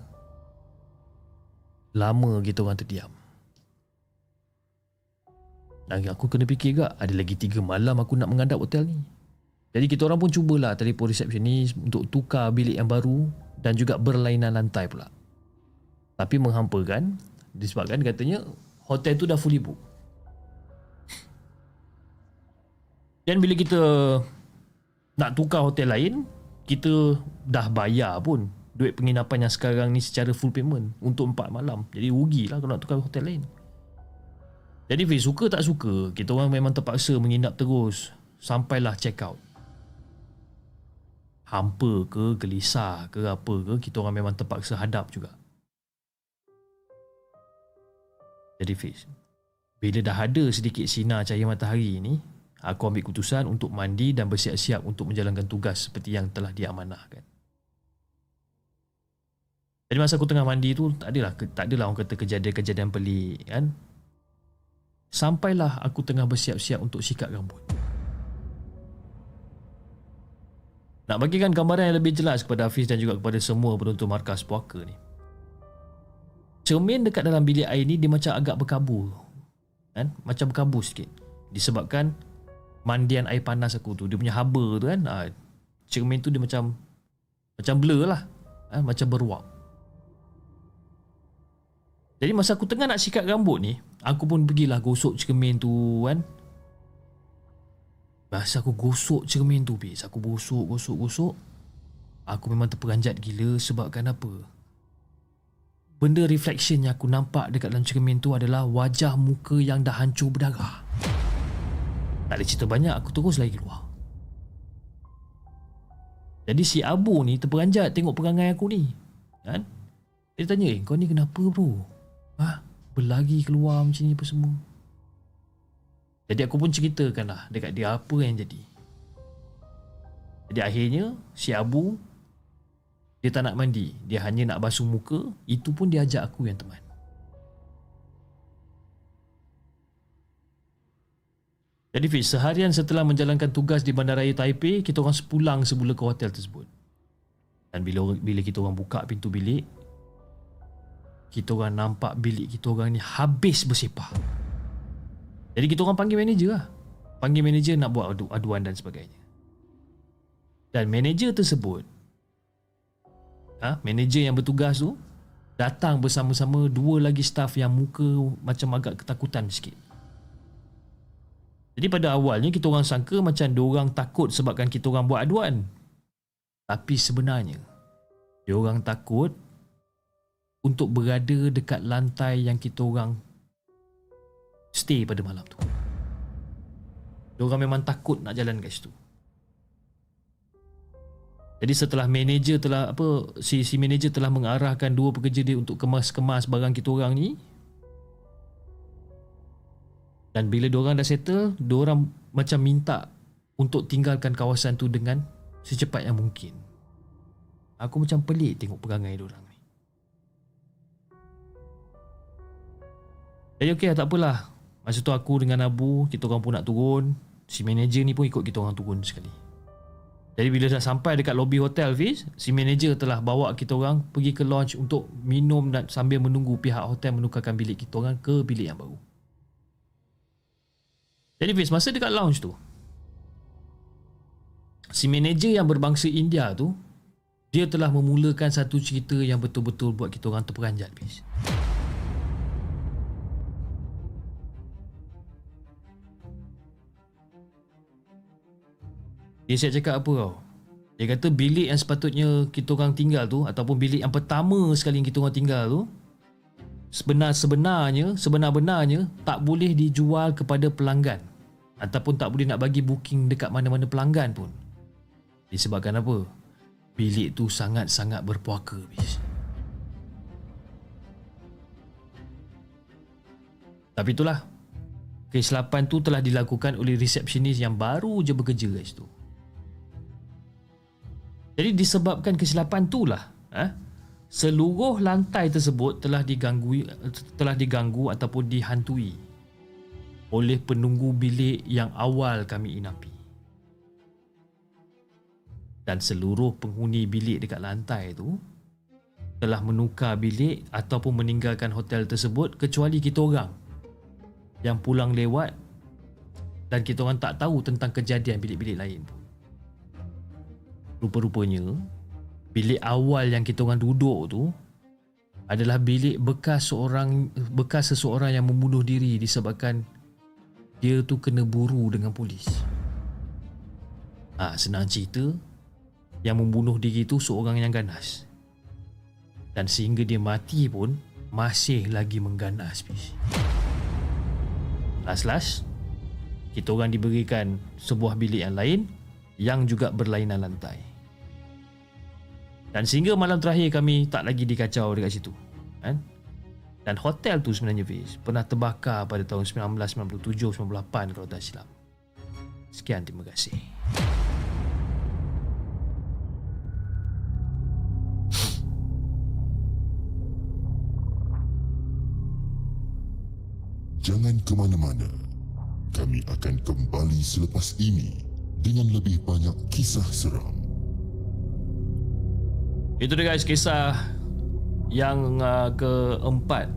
Lama kita orang terdiam. Dan aku kena fikir gak ada lagi tiga malam aku nak mengadap hotel ni. Jadi kita orang pun cubalah telefon resepsionis untuk tukar bilik yang baru dan juga berlainan lantai pula. Tapi menghampakan disebabkan katanya hotel tu dah fully book. Dan bila kita nak tukar hotel lain, kita dah bayar pun duit penginapan yang sekarang ni secara full payment untuk 4 malam. Jadi rugilah kalau nak tukar hotel lain. Jadi Fiz, suka tak suka, kita orang memang terpaksa menginap terus sampailah check out. Hampa ke, gelisah ke apa ke, kita orang memang terpaksa hadap juga. Jadi Fiz, bila dah ada sedikit sinar cahaya matahari ni, aku ambil keputusan untuk mandi dan bersiap-siap untuk menjalankan tugas seperti yang telah diamanahkan. Jadi masa aku tengah mandi tu tak adalah tak adalah orang kata kejadian-kejadian pelik kan. Sampailah aku tengah bersiap-siap untuk sikat rambut. Nak bagikan gambaran yang lebih jelas kepada Hafiz dan juga kepada semua penonton markas puaka ni. Cermin dekat dalam bilik air ni dia macam agak berkabur. Kan? Macam berkabur sikit. Disebabkan mandian air panas aku tu. Dia punya haba tu kan. Ha, cermin tu dia macam macam blur lah. Ha, macam beruap. Jadi masa aku tengah nak sikat rambut ni Aku pun pergilah gosok cermin tu kan? Masa aku gosok cermin tu bis Aku gosok, gosok, gosok Aku memang terperanjat gila sebabkan apa? Benda reflection yang aku nampak dekat dalam cermin tu adalah Wajah muka yang dah hancur berdarah. Tak ada cerita banyak aku terus lagi keluar. Jadi si Abu ni terperanjat tengok perangai aku ni Kan? Dia tanya eh kau ni kenapa bro Ha? Berlari keluar macam ni apa semua. Jadi aku pun ceritakan lah dekat dia apa yang jadi. Jadi akhirnya si Abu dia tak nak mandi. Dia hanya nak basuh muka. Itu pun dia ajak aku yang teman. Jadi Fiz, seharian setelah menjalankan tugas di Bandaraya Taipei, kita orang sepulang semula ke hotel tersebut. Dan bila bila kita orang buka pintu bilik, kita orang nampak bilik kita orang ni habis bersepah. Jadi kita orang panggil manager lah. Panggil manager nak buat adu aduan dan sebagainya. Dan manager tersebut, ha, manager yang bertugas tu, datang bersama-sama dua lagi staff yang muka macam agak ketakutan sikit. Jadi pada awalnya kita orang sangka macam orang takut sebabkan kita orang buat aduan. Tapi sebenarnya, dia orang takut untuk berada dekat lantai yang kita orang stay pada malam tu. Diorang memang takut nak jalan kat situ. Jadi setelah manager telah apa si si manager telah mengarahkan dua pekerja dia untuk kemas-kemas barang kita orang ni. Dan bila diorang dah settle, diorang macam minta untuk tinggalkan kawasan tu dengan secepat yang mungkin. Aku macam pelik tengok perangai diorang. Jadi okey tak apalah. Masa tu aku dengan Abu, kita orang pun nak turun. Si manager ni pun ikut kita orang turun sekali. Jadi bila dah sampai dekat lobby hotel Fiz, si manager telah bawa kita orang pergi ke lounge untuk minum dan sambil menunggu pihak hotel menukarkan bilik kita orang ke bilik yang baru. Jadi Fiz, masa dekat lounge tu, si manager yang berbangsa India tu, dia telah memulakan satu cerita yang betul-betul buat kita orang terperanjat Fiz. Dia siap cakap apa tau? Dia kata bilik yang sepatutnya kita orang tinggal tu ataupun bilik yang pertama sekali yang kita orang tinggal tu sebenar-sebenarnya, sebenar-benarnya tak boleh dijual kepada pelanggan ataupun tak boleh nak bagi booking dekat mana-mana pelanggan pun. Disebabkan apa? Bilik tu sangat-sangat berpuaka bis. Tapi itulah Kesilapan tu telah dilakukan oleh resepsionis yang baru je bekerja guys tu. Jadi disebabkan kesilapan itulah eh, seluruh lantai tersebut telah diganggu telah diganggu ataupun dihantui oleh penunggu bilik yang awal kami inapi. Dan seluruh penghuni bilik dekat lantai itu telah menukar bilik ataupun meninggalkan hotel tersebut kecuali kita orang yang pulang lewat dan kita orang tak tahu tentang kejadian bilik-bilik lain pun. Rupa-rupanya bilik awal yang kita orang duduk tu adalah bilik bekas seorang bekas seseorang yang membunuh diri disebabkan dia tu kena buru dengan polis. Ah ha, senang cerita yang membunuh diri tu seorang yang ganas. Dan sehingga dia mati pun masih lagi mengganas bis. Last-last kita orang diberikan sebuah bilik yang lain yang juga berlainan lantai. Dan sehingga malam terakhir kami tak lagi dikacau dekat situ. Kan? Dan hotel tu sebenarnya Fiz pernah terbakar pada tahun 1997-98 kalau tak silap. Sekian terima kasih. Jangan ke mana-mana. Kami akan kembali selepas ini dengan lebih banyak kisah seram. Itu dia guys kisah yang uh, keempat.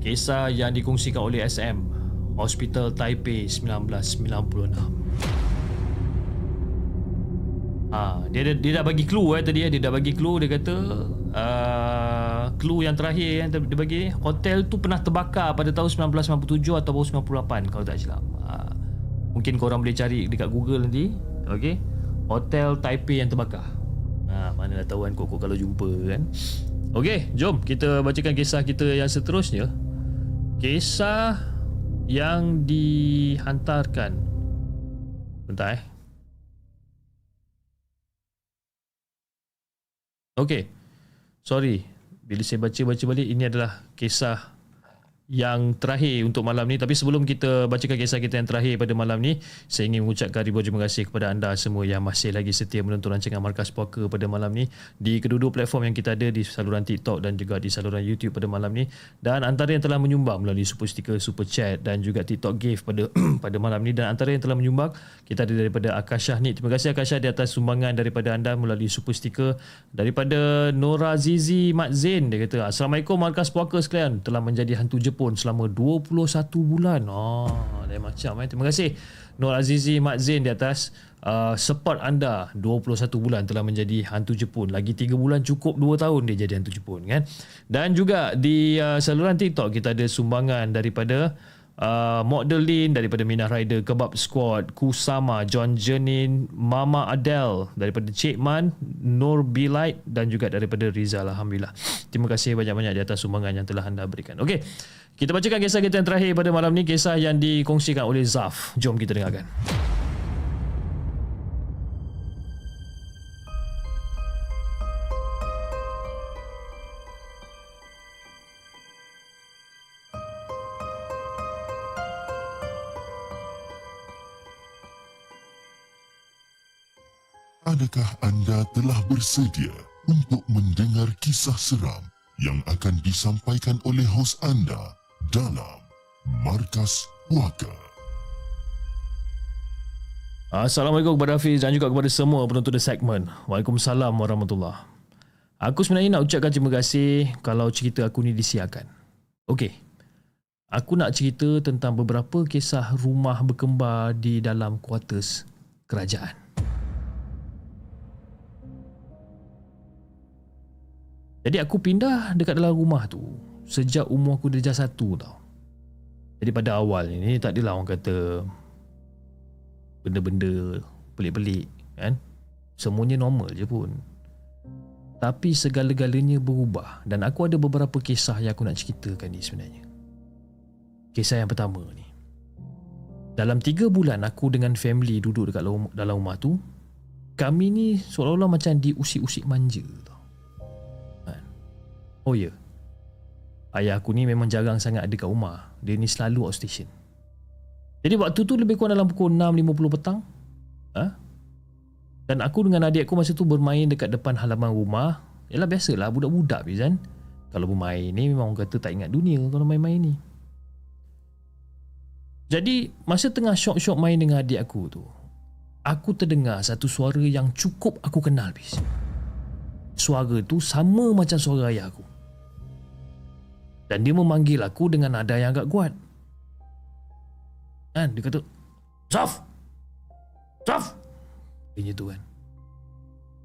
Kisah yang dikongsikan oleh SM Hospital Taipei 1996. Ha, dia, dia, dia dah bagi clue eh tadi eh. Dia dah bagi clue dia kata uh, clue yang terakhir yang dia bagi hotel tu pernah terbakar pada tahun 1997 atau 98 kalau tak silap. Uh, mungkin korang boleh cari dekat Google nanti. Okey. Hotel Taipei yang terbakar. Mana dah tahu kan kok kalau jumpa kan. Okey, jom kita bacakan kisah kita yang seterusnya. Kisah yang dihantarkan. Bentar eh. Okey. Sorry. Bila saya baca-baca balik ini adalah kisah yang terakhir untuk malam ni. Tapi sebelum kita bacakan kisah kita yang terakhir pada malam ni saya ingin mengucapkan ribuan terima kasih kepada anda semua yang masih lagi setia menonton rancangan Markas Puaka pada malam ni di kedua-dua platform yang kita ada di saluran TikTok dan juga di saluran YouTube pada malam ni. Dan antara yang telah menyumbang melalui super sticker super chat dan juga TikTok gift pada pada malam ni. Dan antara yang telah menyumbang kita ada daripada Akashah ni terima kasih Akashah di atas sumbangan daripada anda melalui super sticker. Daripada Nora Zizi Mat Zain dia kata Assalamualaikum Markas Puaka sekalian. Telah menjadi hantu Jepun Jepun selama 21 bulan. Ah, lain macam eh. Terima kasih Nur Azizi Mat Zain di atas uh, support anda 21 bulan telah menjadi hantu Jepun. Lagi 3 bulan cukup 2 tahun dia jadi hantu Jepun kan. Dan juga di uh, saluran TikTok kita ada sumbangan daripada uh, Modelin daripada Minah Rider Kebab Squad Kusama John Jenin Mama Adele daripada Cik Man Nur Bilight dan juga daripada Rizal Alhamdulillah terima kasih banyak-banyak di atas sumbangan yang telah anda berikan Okey, kita bacakan kisah kita yang terakhir pada malam ni kisah yang dikongsikan oleh Zaf. Jom kita dengarkan. Adakah anda telah bersedia untuk mendengar kisah seram yang akan disampaikan oleh hos anda dalam Markas Puaka? Assalamualaikum kepada Hafiz dan juga kepada semua penonton The Segment. Waalaikumsalam warahmatullahi Aku sebenarnya nak ucapkan terima kasih kalau cerita aku ni disiarkan. Okey. Aku nak cerita tentang beberapa kisah rumah berkembar di dalam kuartus kerajaan. Jadi aku pindah dekat dalam rumah tu sejak umur aku darjah satu tau. Jadi pada awal ni tak adalah orang kata benda-benda pelik-pelik kan. Semuanya normal je pun. Tapi segala-galanya berubah dan aku ada beberapa kisah yang aku nak ceritakan ni sebenarnya. Kisah yang pertama ni. Dalam tiga bulan aku dengan family duduk dekat dalam rumah tu, kami ni seolah-olah macam diusik-usik manja tau. Kan? Oh ya. Yeah. Ayah aku ni memang jarang sangat ada kat rumah. Dia ni selalu outstation. Jadi waktu tu lebih kurang dalam pukul 6.50 petang. Ha? Dan aku dengan adik aku masa tu bermain dekat depan halaman rumah. Yalah biasalah budak-budak kan. Kalau bermain ni memang orang kata tak ingat dunia kalau main-main ni. Jadi masa tengah syok-syok main dengan adik aku tu Aku terdengar satu suara yang cukup aku kenal bis Suara tu sama macam suara ayah aku Dan dia memanggil aku dengan nada yang agak kuat Kan dia kata Saf Saf Dia tu kan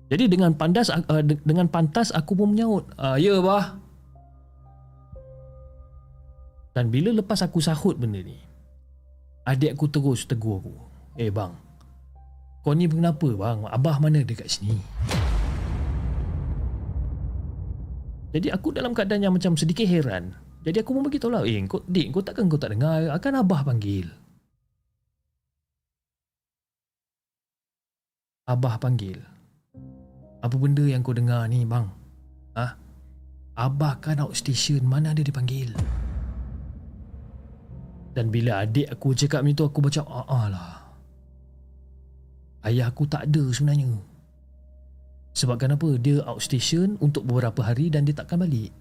Jadi dengan pandas uh, dengan pantas aku pun menyaut uh, Ya bah Dan bila lepas aku sahut benda ni Adik aku terus tegur aku. Eh bang, kau ni kenapa bang? Abah mana dekat sini? Jadi aku dalam keadaan yang macam sedikit heran. Jadi aku pun beritahu lah, eh kau, dik, kau takkan kau tak dengar? Akan Abah panggil. Abah panggil. Apa benda yang kau dengar ni bang? Ha? Abah kan outstation, mana ada dipanggil? panggil? Dan bila adik aku cakap macam tu aku macam ah lah. Ayah aku tak ada sebenarnya. Sebab kenapa? Dia outstation untuk beberapa hari dan dia takkan balik.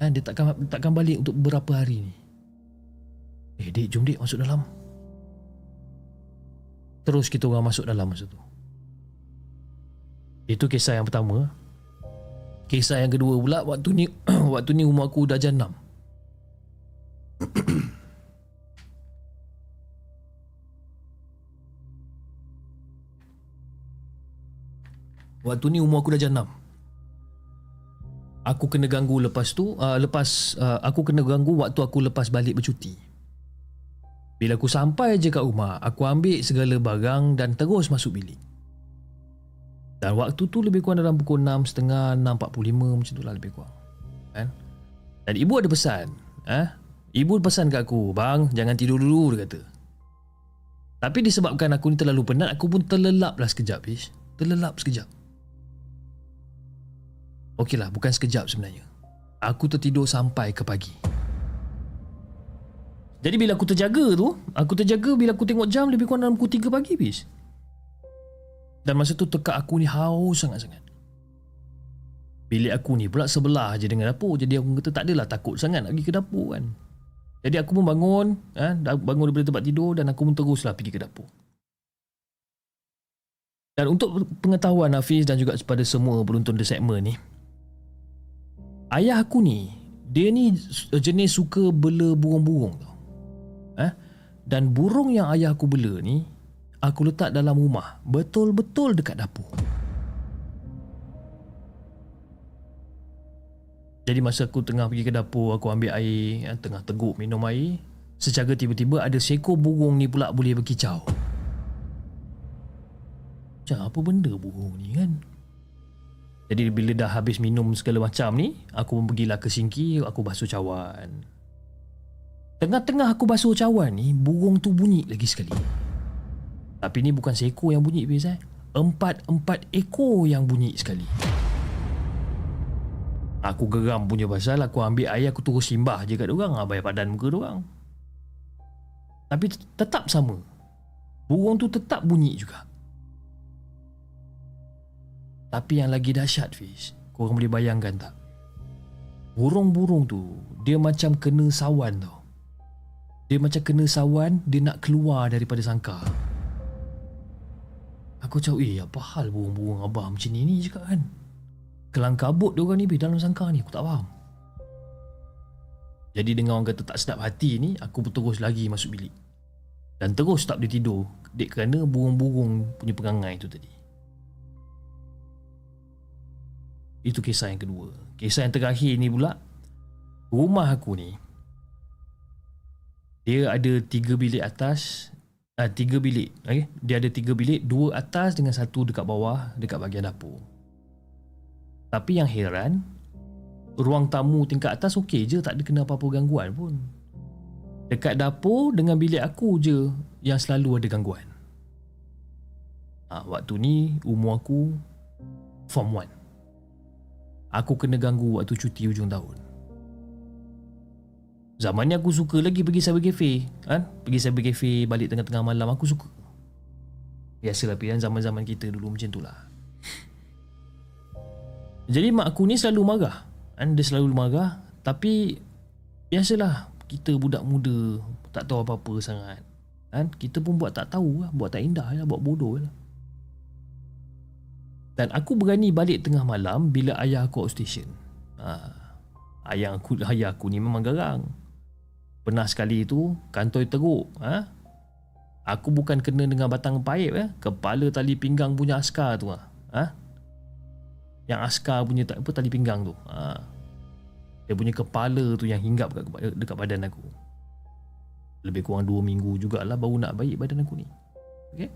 Dan dia takkan takkan balik untuk beberapa hari ni. Eh, dik, jom dik masuk dalam. Terus kita orang masuk dalam masa tu. Itu kisah yang pertama. Kisah yang kedua pula waktu ni waktu ni umur aku dah jenam. Waktu ni umur aku dah jenam Aku kena ganggu lepas tu uh, Lepas uh, Aku kena ganggu waktu aku lepas balik bercuti Bila aku sampai je kat rumah Aku ambil segala barang Dan terus masuk bilik Dan waktu tu lebih kurang dalam pukul 6.30 6.45 macam tu lah lebih kurang kan? Dan ibu ada pesan eh? Ibu pesan kat aku Bang jangan tidur dulu dia kata Tapi disebabkan aku ni terlalu penat Aku pun terlelap lah sekejap ish. Terlelap sekejap Okeylah, bukan sekejap sebenarnya. Aku tertidur sampai ke pagi. Jadi bila aku terjaga tu, aku terjaga bila aku tengok jam lebih kurang dalam pukul 3 pagi bis. Dan masa tu tekak aku ni haus sangat-sangat. Bilik aku ni pula sebelah je dengan dapur. Jadi aku kata tak adalah takut sangat nak pergi ke dapur kan. Jadi aku pun bangun, eh, bangun daripada tempat tidur dan aku pun teruslah pergi ke dapur. Dan untuk pengetahuan Hafiz dan juga kepada semua penonton di segmen ni, ayah aku ni dia ni jenis suka bela burung-burung tau. Eh? Dan burung yang ayah aku bela ni aku letak dalam rumah, betul-betul dekat dapur. Jadi masa aku tengah pergi ke dapur, aku ambil air, eh, tengah teguk minum air, secara tiba-tiba ada seekor burung ni pula boleh berkicau. Macam apa benda burung ni kan? Jadi bila dah habis minum segala macam ni, aku pun pergilah ke sinki, aku basuh cawan. Tengah-tengah aku basuh cawan ni, burung tu bunyi lagi sekali. Tapi ni bukan seekor yang bunyi biasa. Eh. Empat-empat ekor yang bunyi sekali. Aku geram punya pasal aku ambil air aku terus simbah je kat diorang. Ah, bayar padan muka diorang. Tapi tetap sama. Burung tu tetap bunyi juga. Tapi yang lagi dahsyat Fish Korang boleh bayangkan tak? Burung-burung tu Dia macam kena sawan tau. Dia macam kena sawan Dia nak keluar daripada sangkar Aku cakap Eh apa hal burung-burung abah macam ni? Ni cakap kan. Kelang kabut dia orang ni dalam sangkar ni. Aku tak faham. Jadi dengan orang kata tak sedap hati ni, aku terus lagi masuk bilik. Dan terus tak boleh tidur. Dek kerana burung-burung punya perangai tu tadi. Itu kisah yang kedua. Kisah yang terakhir ni pula, rumah aku ni, dia ada tiga bilik atas, ah, tiga bilik. Okay? Dia ada tiga bilik, dua atas dengan satu dekat bawah, dekat bahagian dapur. Tapi yang heran, ruang tamu tingkat atas okey je tak ada kena apa-apa gangguan pun dekat dapur dengan bilik aku je yang selalu ada gangguan ha, waktu ni umur aku form 1 aku kena ganggu waktu cuti hujung tahun. Zaman ni aku suka lagi pergi cyber cafe kan? Pergi cyber cafe balik tengah-tengah malam aku suka. Biasalah pilihan zaman-zaman kita dulu macam tu lah. Jadi mak aku ni selalu marah kan? Dia selalu marah tapi biasalah kita budak muda tak tahu apa-apa sangat kan? Kita pun buat tak tahu lah buat tak indah lah buat bodoh lah dan aku berani balik tengah malam bila ayah aku outstation ha, ayah aku ayah aku ni memang garang pernah sekali tu kantoi teruk ha? aku bukan kena dengan batang paip eh? kepala tali pinggang punya askar tu ha? yang askar punya tak apa tali pinggang tu. Ha. Dia punya kepala tu yang hinggap dekat, dekat badan aku. Lebih kurang 2 minggu jugalah baru nak baik badan aku ni. Okey.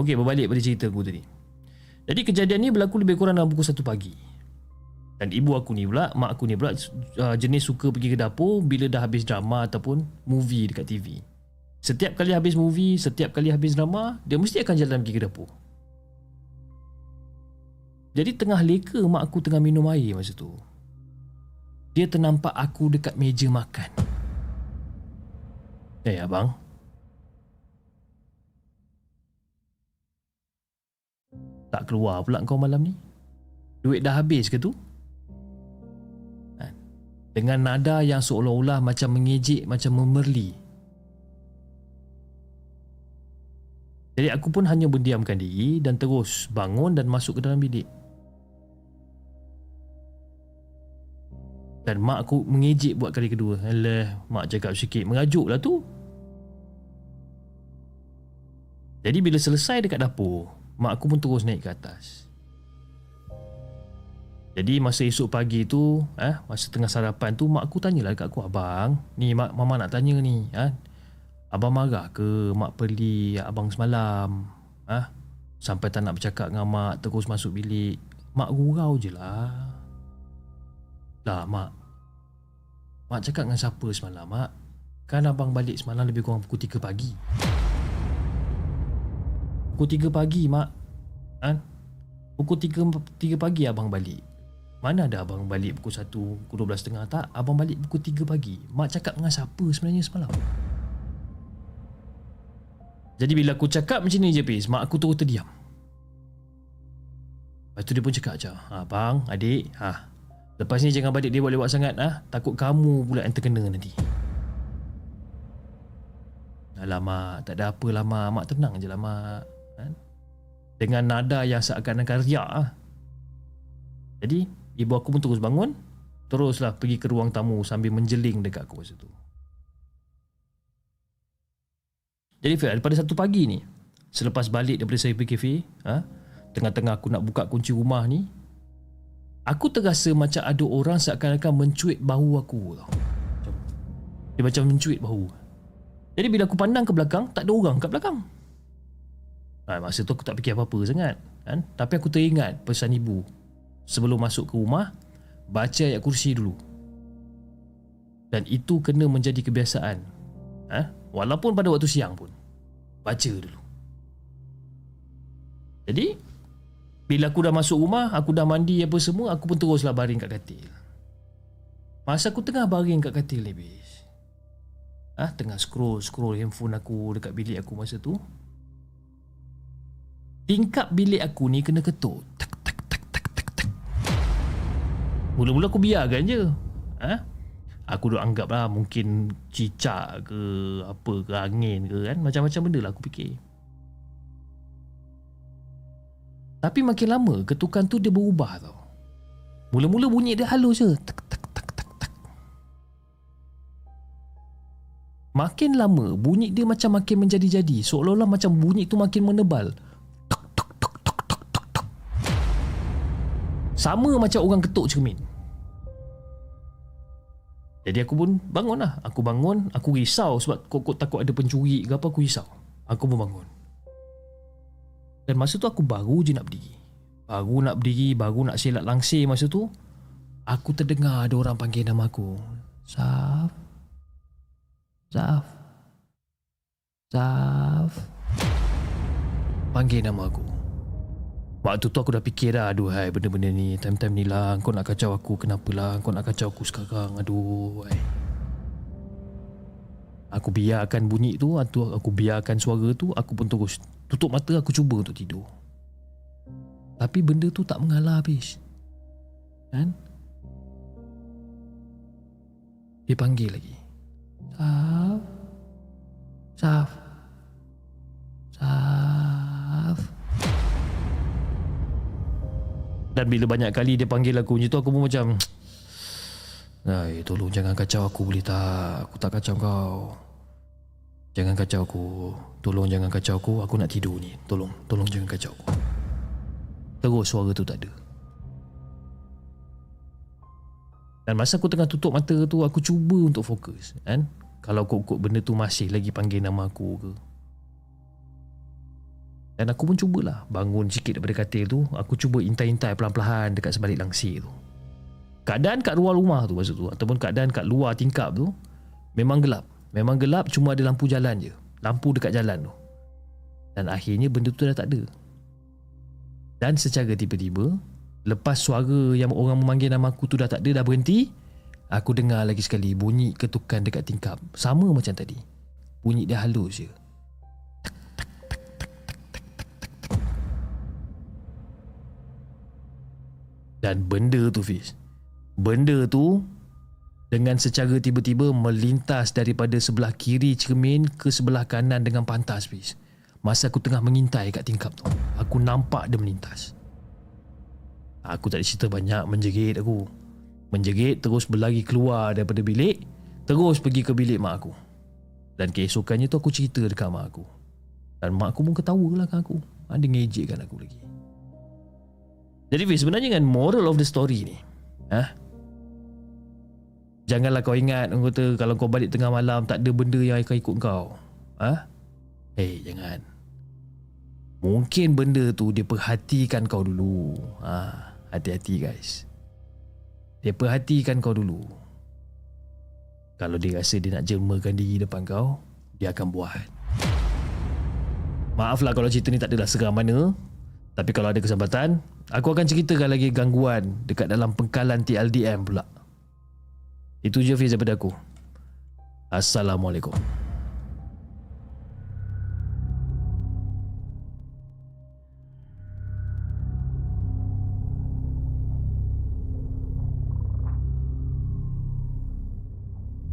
Okey, berbalik pada cerita aku tadi. Jadi kejadian ni berlaku lebih kurang dalam pukul 1 pagi. Dan ibu aku ni pula, mak aku ni pula uh, jenis suka pergi ke dapur bila dah habis drama ataupun movie dekat TV. Setiap kali habis movie, setiap kali habis drama, dia mesti akan jalan pergi ke dapur. Jadi tengah leka mak aku tengah minum air masa tu. Dia ternampak aku dekat meja makan. Eh hey, abang. Tak keluar pula kau malam ni? Duit dah habis ke tu? Kan? Dengan nada yang seolah-olah macam mengejek, macam memerli. Jadi aku pun hanya berdiamkan diri dan terus bangun dan masuk ke dalam bilik. Dan mak aku mengejek buat kali kedua. Alah, mak cakap sikit. Mengajuk lah tu. Jadi bila selesai dekat dapur, mak aku pun terus naik ke atas. Jadi masa esok pagi tu, eh, masa tengah sarapan tu, mak aku tanyalah dekat aku, Abang, ni mak, mama nak tanya ni. Eh, abang marah ke mak pergi abang semalam? Eh, sampai tak nak bercakap dengan mak, terus masuk bilik. Mak gurau je lah. Lah mak Mak cakap dengan siapa semalam mak Kan abang balik semalam lebih kurang pukul 3 pagi Pukul 3 pagi mak Kan Pukul 3, 3 pagi abang balik Mana ada abang balik pukul 1 Pukul 12.30 tak Abang balik pukul 3 pagi Mak cakap dengan siapa sebenarnya semalam Jadi bila aku cakap macam ni je Pis Mak aku terus terdiam Lepas tu dia pun cakap macam Abang, adik, ha, Lepas ni jangan balik dia buat lewat sangat ah. Takut kamu pula yang terkena nanti. Alamak, tak ada apa lah mak. Mak tenang je lah mak. Dengan nada yang seakan-akan riak ah. Jadi, ibu aku pun terus bangun. Teruslah pergi ke ruang tamu sambil menjeling dekat aku masa tu. Jadi, Fir, pada satu pagi ni, selepas balik daripada saya pergi kafe, ha? tengah-tengah aku nak buka kunci rumah ni, Aku terasa macam ada orang seakan-akan mencuit bahu aku tau. Dia macam mencuit bahu. Jadi bila aku pandang ke belakang, tak ada orang kat belakang. Ha, masa tu aku tak fikir apa-apa sangat. Kan? Tapi aku teringat pesan ibu. Sebelum masuk ke rumah, baca ayat kursi dulu. Dan itu kena menjadi kebiasaan. Ha? Walaupun pada waktu siang pun. Baca dulu. Jadi, bila aku dah masuk rumah, aku dah mandi apa semua, aku pun teruslah baring kat katil. Masa aku tengah baring kat katil. Ah, ha, tengah scroll scroll handphone aku dekat bilik aku masa tu. Tingkap bilik aku ni kena ketuk. Tak tak tak tak tak tak. Mula-mula aku biarkan je. Ha? Aku duk anggap lah mungkin cicak ke apa ke angin ke kan. Macam-macam benda lah aku fikir. Tapi makin lama ketukan tu dia berubah tau. Mula-mula bunyi dia halus je. Tak tak tak tak tak. makin lama bunyi dia macam makin menjadi-jadi seolah-olah macam bunyi tu makin menebal sama macam orang ketuk cermin. Jadi aku pun bangun lah. Aku bangun aku risau sebab kok takut ada pencuri ke apa aku risau. Aku pun bangun. Dan masa tu aku baru je nak berdiri. Baru nak berdiri baru nak silat langsir masa tu aku terdengar ada orang panggil nama aku. Saf Zaf. Zaf. Panggil nama aku Waktu tu aku dah fikir dah Aduh hai benda-benda ni Time-time ni lah. Kau nak kacau aku Kenapa lah? Kau nak kacau aku sekarang? Aduh hai. Aku biarkan bunyi tu Aku biarkan suara tu Aku pun terus Tutup mata aku cuba untuk tidur. Tapi benda tu tak mengalah habis. Kan? Dia panggil lagi. Saf Saf Dan bila banyak kali dia panggil aku macam tu Aku pun macam Hai, tolong jangan kacau aku boleh tak? Aku tak kacau kau. Jangan kacau aku. Tolong jangan kacau aku. Aku nak tidur ni. Tolong Tolong jangan kacau aku. Terus suara tu tak ada. Dan masa aku tengah tutup mata tu Aku cuba untuk fokus kan? Kalau kok-kok benda tu masih lagi panggil nama aku ke Dan aku pun cubalah Bangun sikit daripada katil tu Aku cuba intai-intai pelan-pelan Dekat sebalik langsir tu Keadaan kat luar rumah tu masa tu Ataupun keadaan kat luar tingkap tu Memang gelap Memang gelap cuma ada lampu jalan je Lampu dekat jalan tu Dan akhirnya benda tu dah tak ada Dan secara tiba-tiba Lepas suara yang orang memanggil nama aku tu dah tak ada Dah berhenti Aku dengar lagi sekali bunyi ketukan dekat tingkap. Sama macam tadi. Bunyi dia halus je. Dan benda tu Fiz. Benda tu dengan secara tiba-tiba melintas daripada sebelah kiri cermin ke sebelah kanan dengan pantas Fiz. Masa aku tengah mengintai kat tingkap tu. Aku nampak dia melintas. Aku tak ada cerita banyak menjerit aku. Menjerit terus berlari keluar daripada bilik Terus pergi ke bilik mak aku Dan keesokannya tu aku cerita dekat mak aku Dan mak aku pun ketawa lah kan aku Ada ngejekkan aku lagi Jadi Fiz sebenarnya kan moral of the story ni ha? Janganlah kau ingat Kau kata kalau kau balik tengah malam Tak ada benda yang akan ikut kau ha? Hei jangan Mungkin benda tu dia perhatikan kau dulu ha, Hati-hati guys dia perhatikan kau dulu. Kalau dia rasa dia nak jemakan diri depan kau, dia akan buat. Maaflah kalau cerita ni tak adalah seram mana. Tapi kalau ada kesempatan, aku akan ceritakan lagi gangguan dekat dalam pengkalan TLDM pula. Itu je Fiz daripada aku. Assalamualaikum.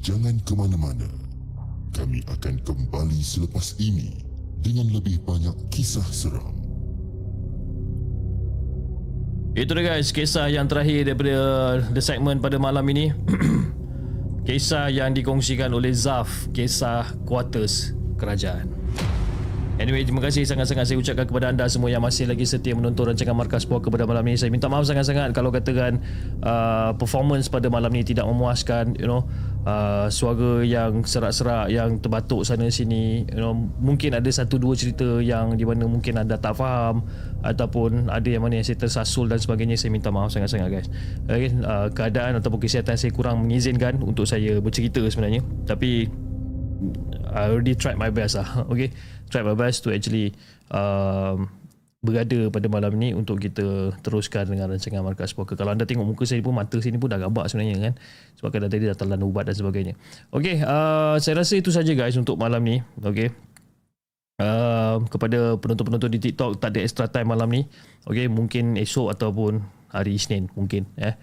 Jangan ke mana-mana. Kami akan kembali selepas ini dengan lebih banyak kisah seram. Itu dia guys, kisah yang terakhir daripada the segment pada malam ini. kisah yang dikongsikan oleh Zaf, kisah quarters kerajaan. Anyway, terima kasih sangat-sangat saya ucapkan kepada anda semua yang masih lagi setia menonton rancangan Markas Puak kepada malam ini. Saya minta maaf sangat-sangat kalau katakan uh, performance pada malam ini tidak memuaskan, you know, uh, suara yang serak-serak yang terbatuk sana sini, you know, mungkin ada satu dua cerita yang di mana mungkin anda tak faham ataupun ada yang mana yang saya tersasul dan sebagainya. Saya minta maaf sangat-sangat guys. Okay, uh, keadaan ataupun kesihatan saya kurang mengizinkan untuk saya bercerita sebenarnya. Tapi I already tried my best lah. Okay try my best to actually um, berada pada malam ni untuk kita teruskan dengan rancangan Markas Poker. Kalau anda tengok muka saya pun mata sini pun dah gabak sebenarnya kan. Sebab kadang tadi dah telan ubat dan sebagainya. Okay, uh, saya rasa itu saja guys untuk malam ni. Okay. Uh, kepada penonton-penonton di TikTok tak ada extra time malam ni. Okay, mungkin esok ataupun hari Isnin mungkin. Eh.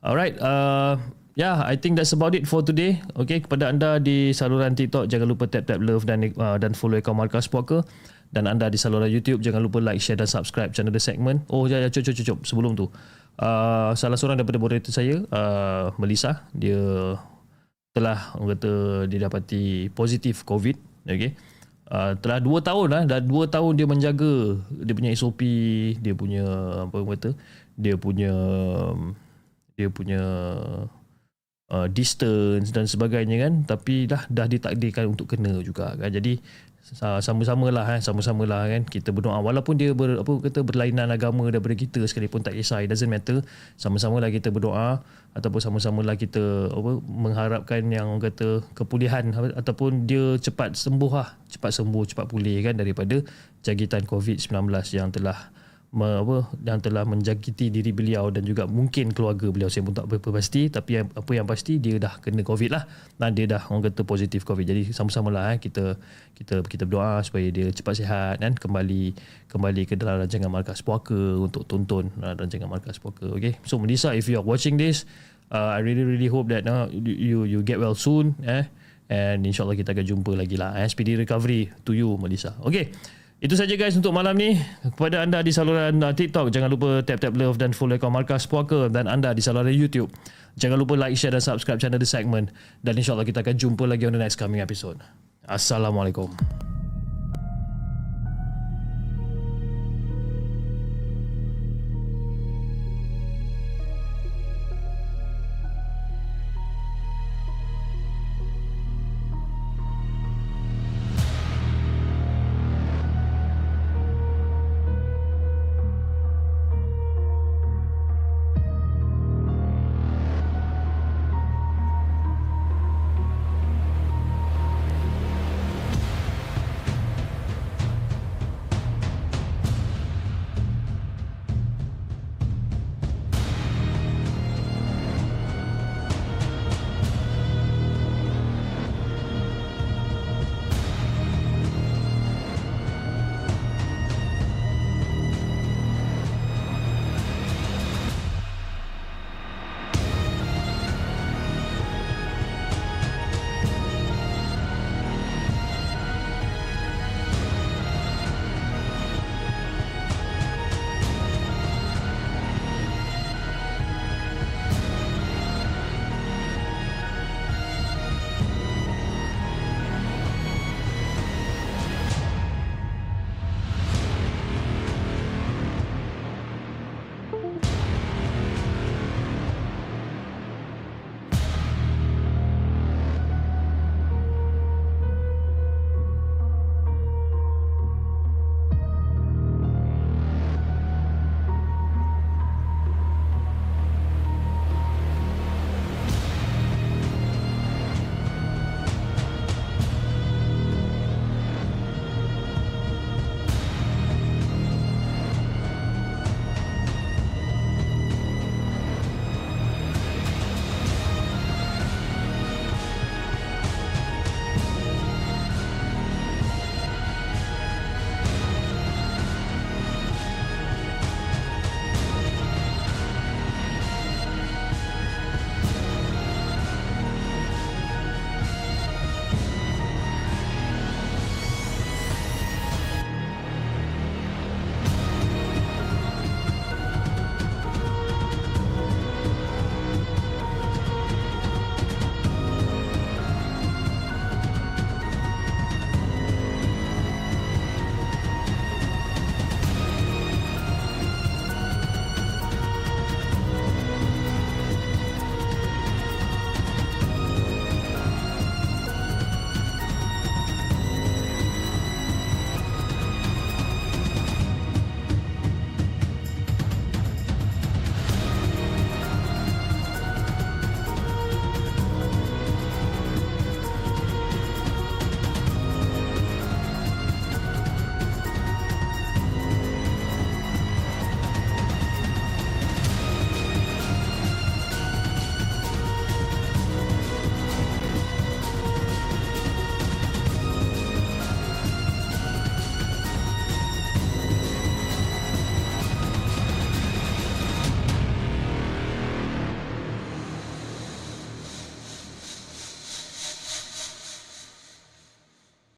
Alright, uh, yeah, I think that's about it for today. Okay, kepada anda di saluran TikTok jangan lupa tap tap love dan uh, dan follow akaun Markas Poker dan anda di saluran YouTube jangan lupa like, share dan subscribe channel The Segment. Oh ya ya cop cop cop sebelum tu. Uh, salah seorang daripada moderator saya uh, Melissa dia telah orang kata didapati positif COVID. Okay. Uh, telah 2 tahun lah. Dah 2 tahun dia menjaga dia punya SOP, dia punya apa orang kata, dia punya dia punya uh, distance dan sebagainya kan tapi dah dah ditakdirkan untuk kena juga kan jadi sama-sama lah eh, sama-sama lah kan. Kita berdoa. Walaupun dia ber, apa kata berlainan agama daripada kita sekalipun tak kisah it doesn't matter. Sama-sama lah kita berdoa ataupun sama-sama lah kita apa mengharapkan yang kata kepulihan ataupun dia cepat sembuh lah. Cepat sembuh cepat pulih kan daripada jangkitan COVID-19 yang telah apa yang telah menjangkiti diri beliau dan juga mungkin keluarga beliau. Saya pun tak berapa pasti tapi yang, apa yang pasti dia dah kena covid lah. Dan dia dah orang kata positif covid. Jadi sama-sama lah eh, kita kita kita berdoa supaya dia cepat sihat dan kembali kembali ke dalam rancangan markas puaka untuk tonton uh, rancangan markas puaka. Okay? So Melissa if you are watching this uh, I really really hope that uh, you you get well soon eh? And insyaallah kita akan jumpa lagi lah eh? Speedy recovery to you Melissa. Okay itu saja guys untuk malam ni. Kepada anda di saluran uh, TikTok, jangan lupa tap-tap love dan follow akaun Markas Puaka dan anda di saluran YouTube. Jangan lupa like, share dan subscribe channel The Segment. Dan insyaAllah kita akan jumpa lagi on the next coming episode. Assalamualaikum.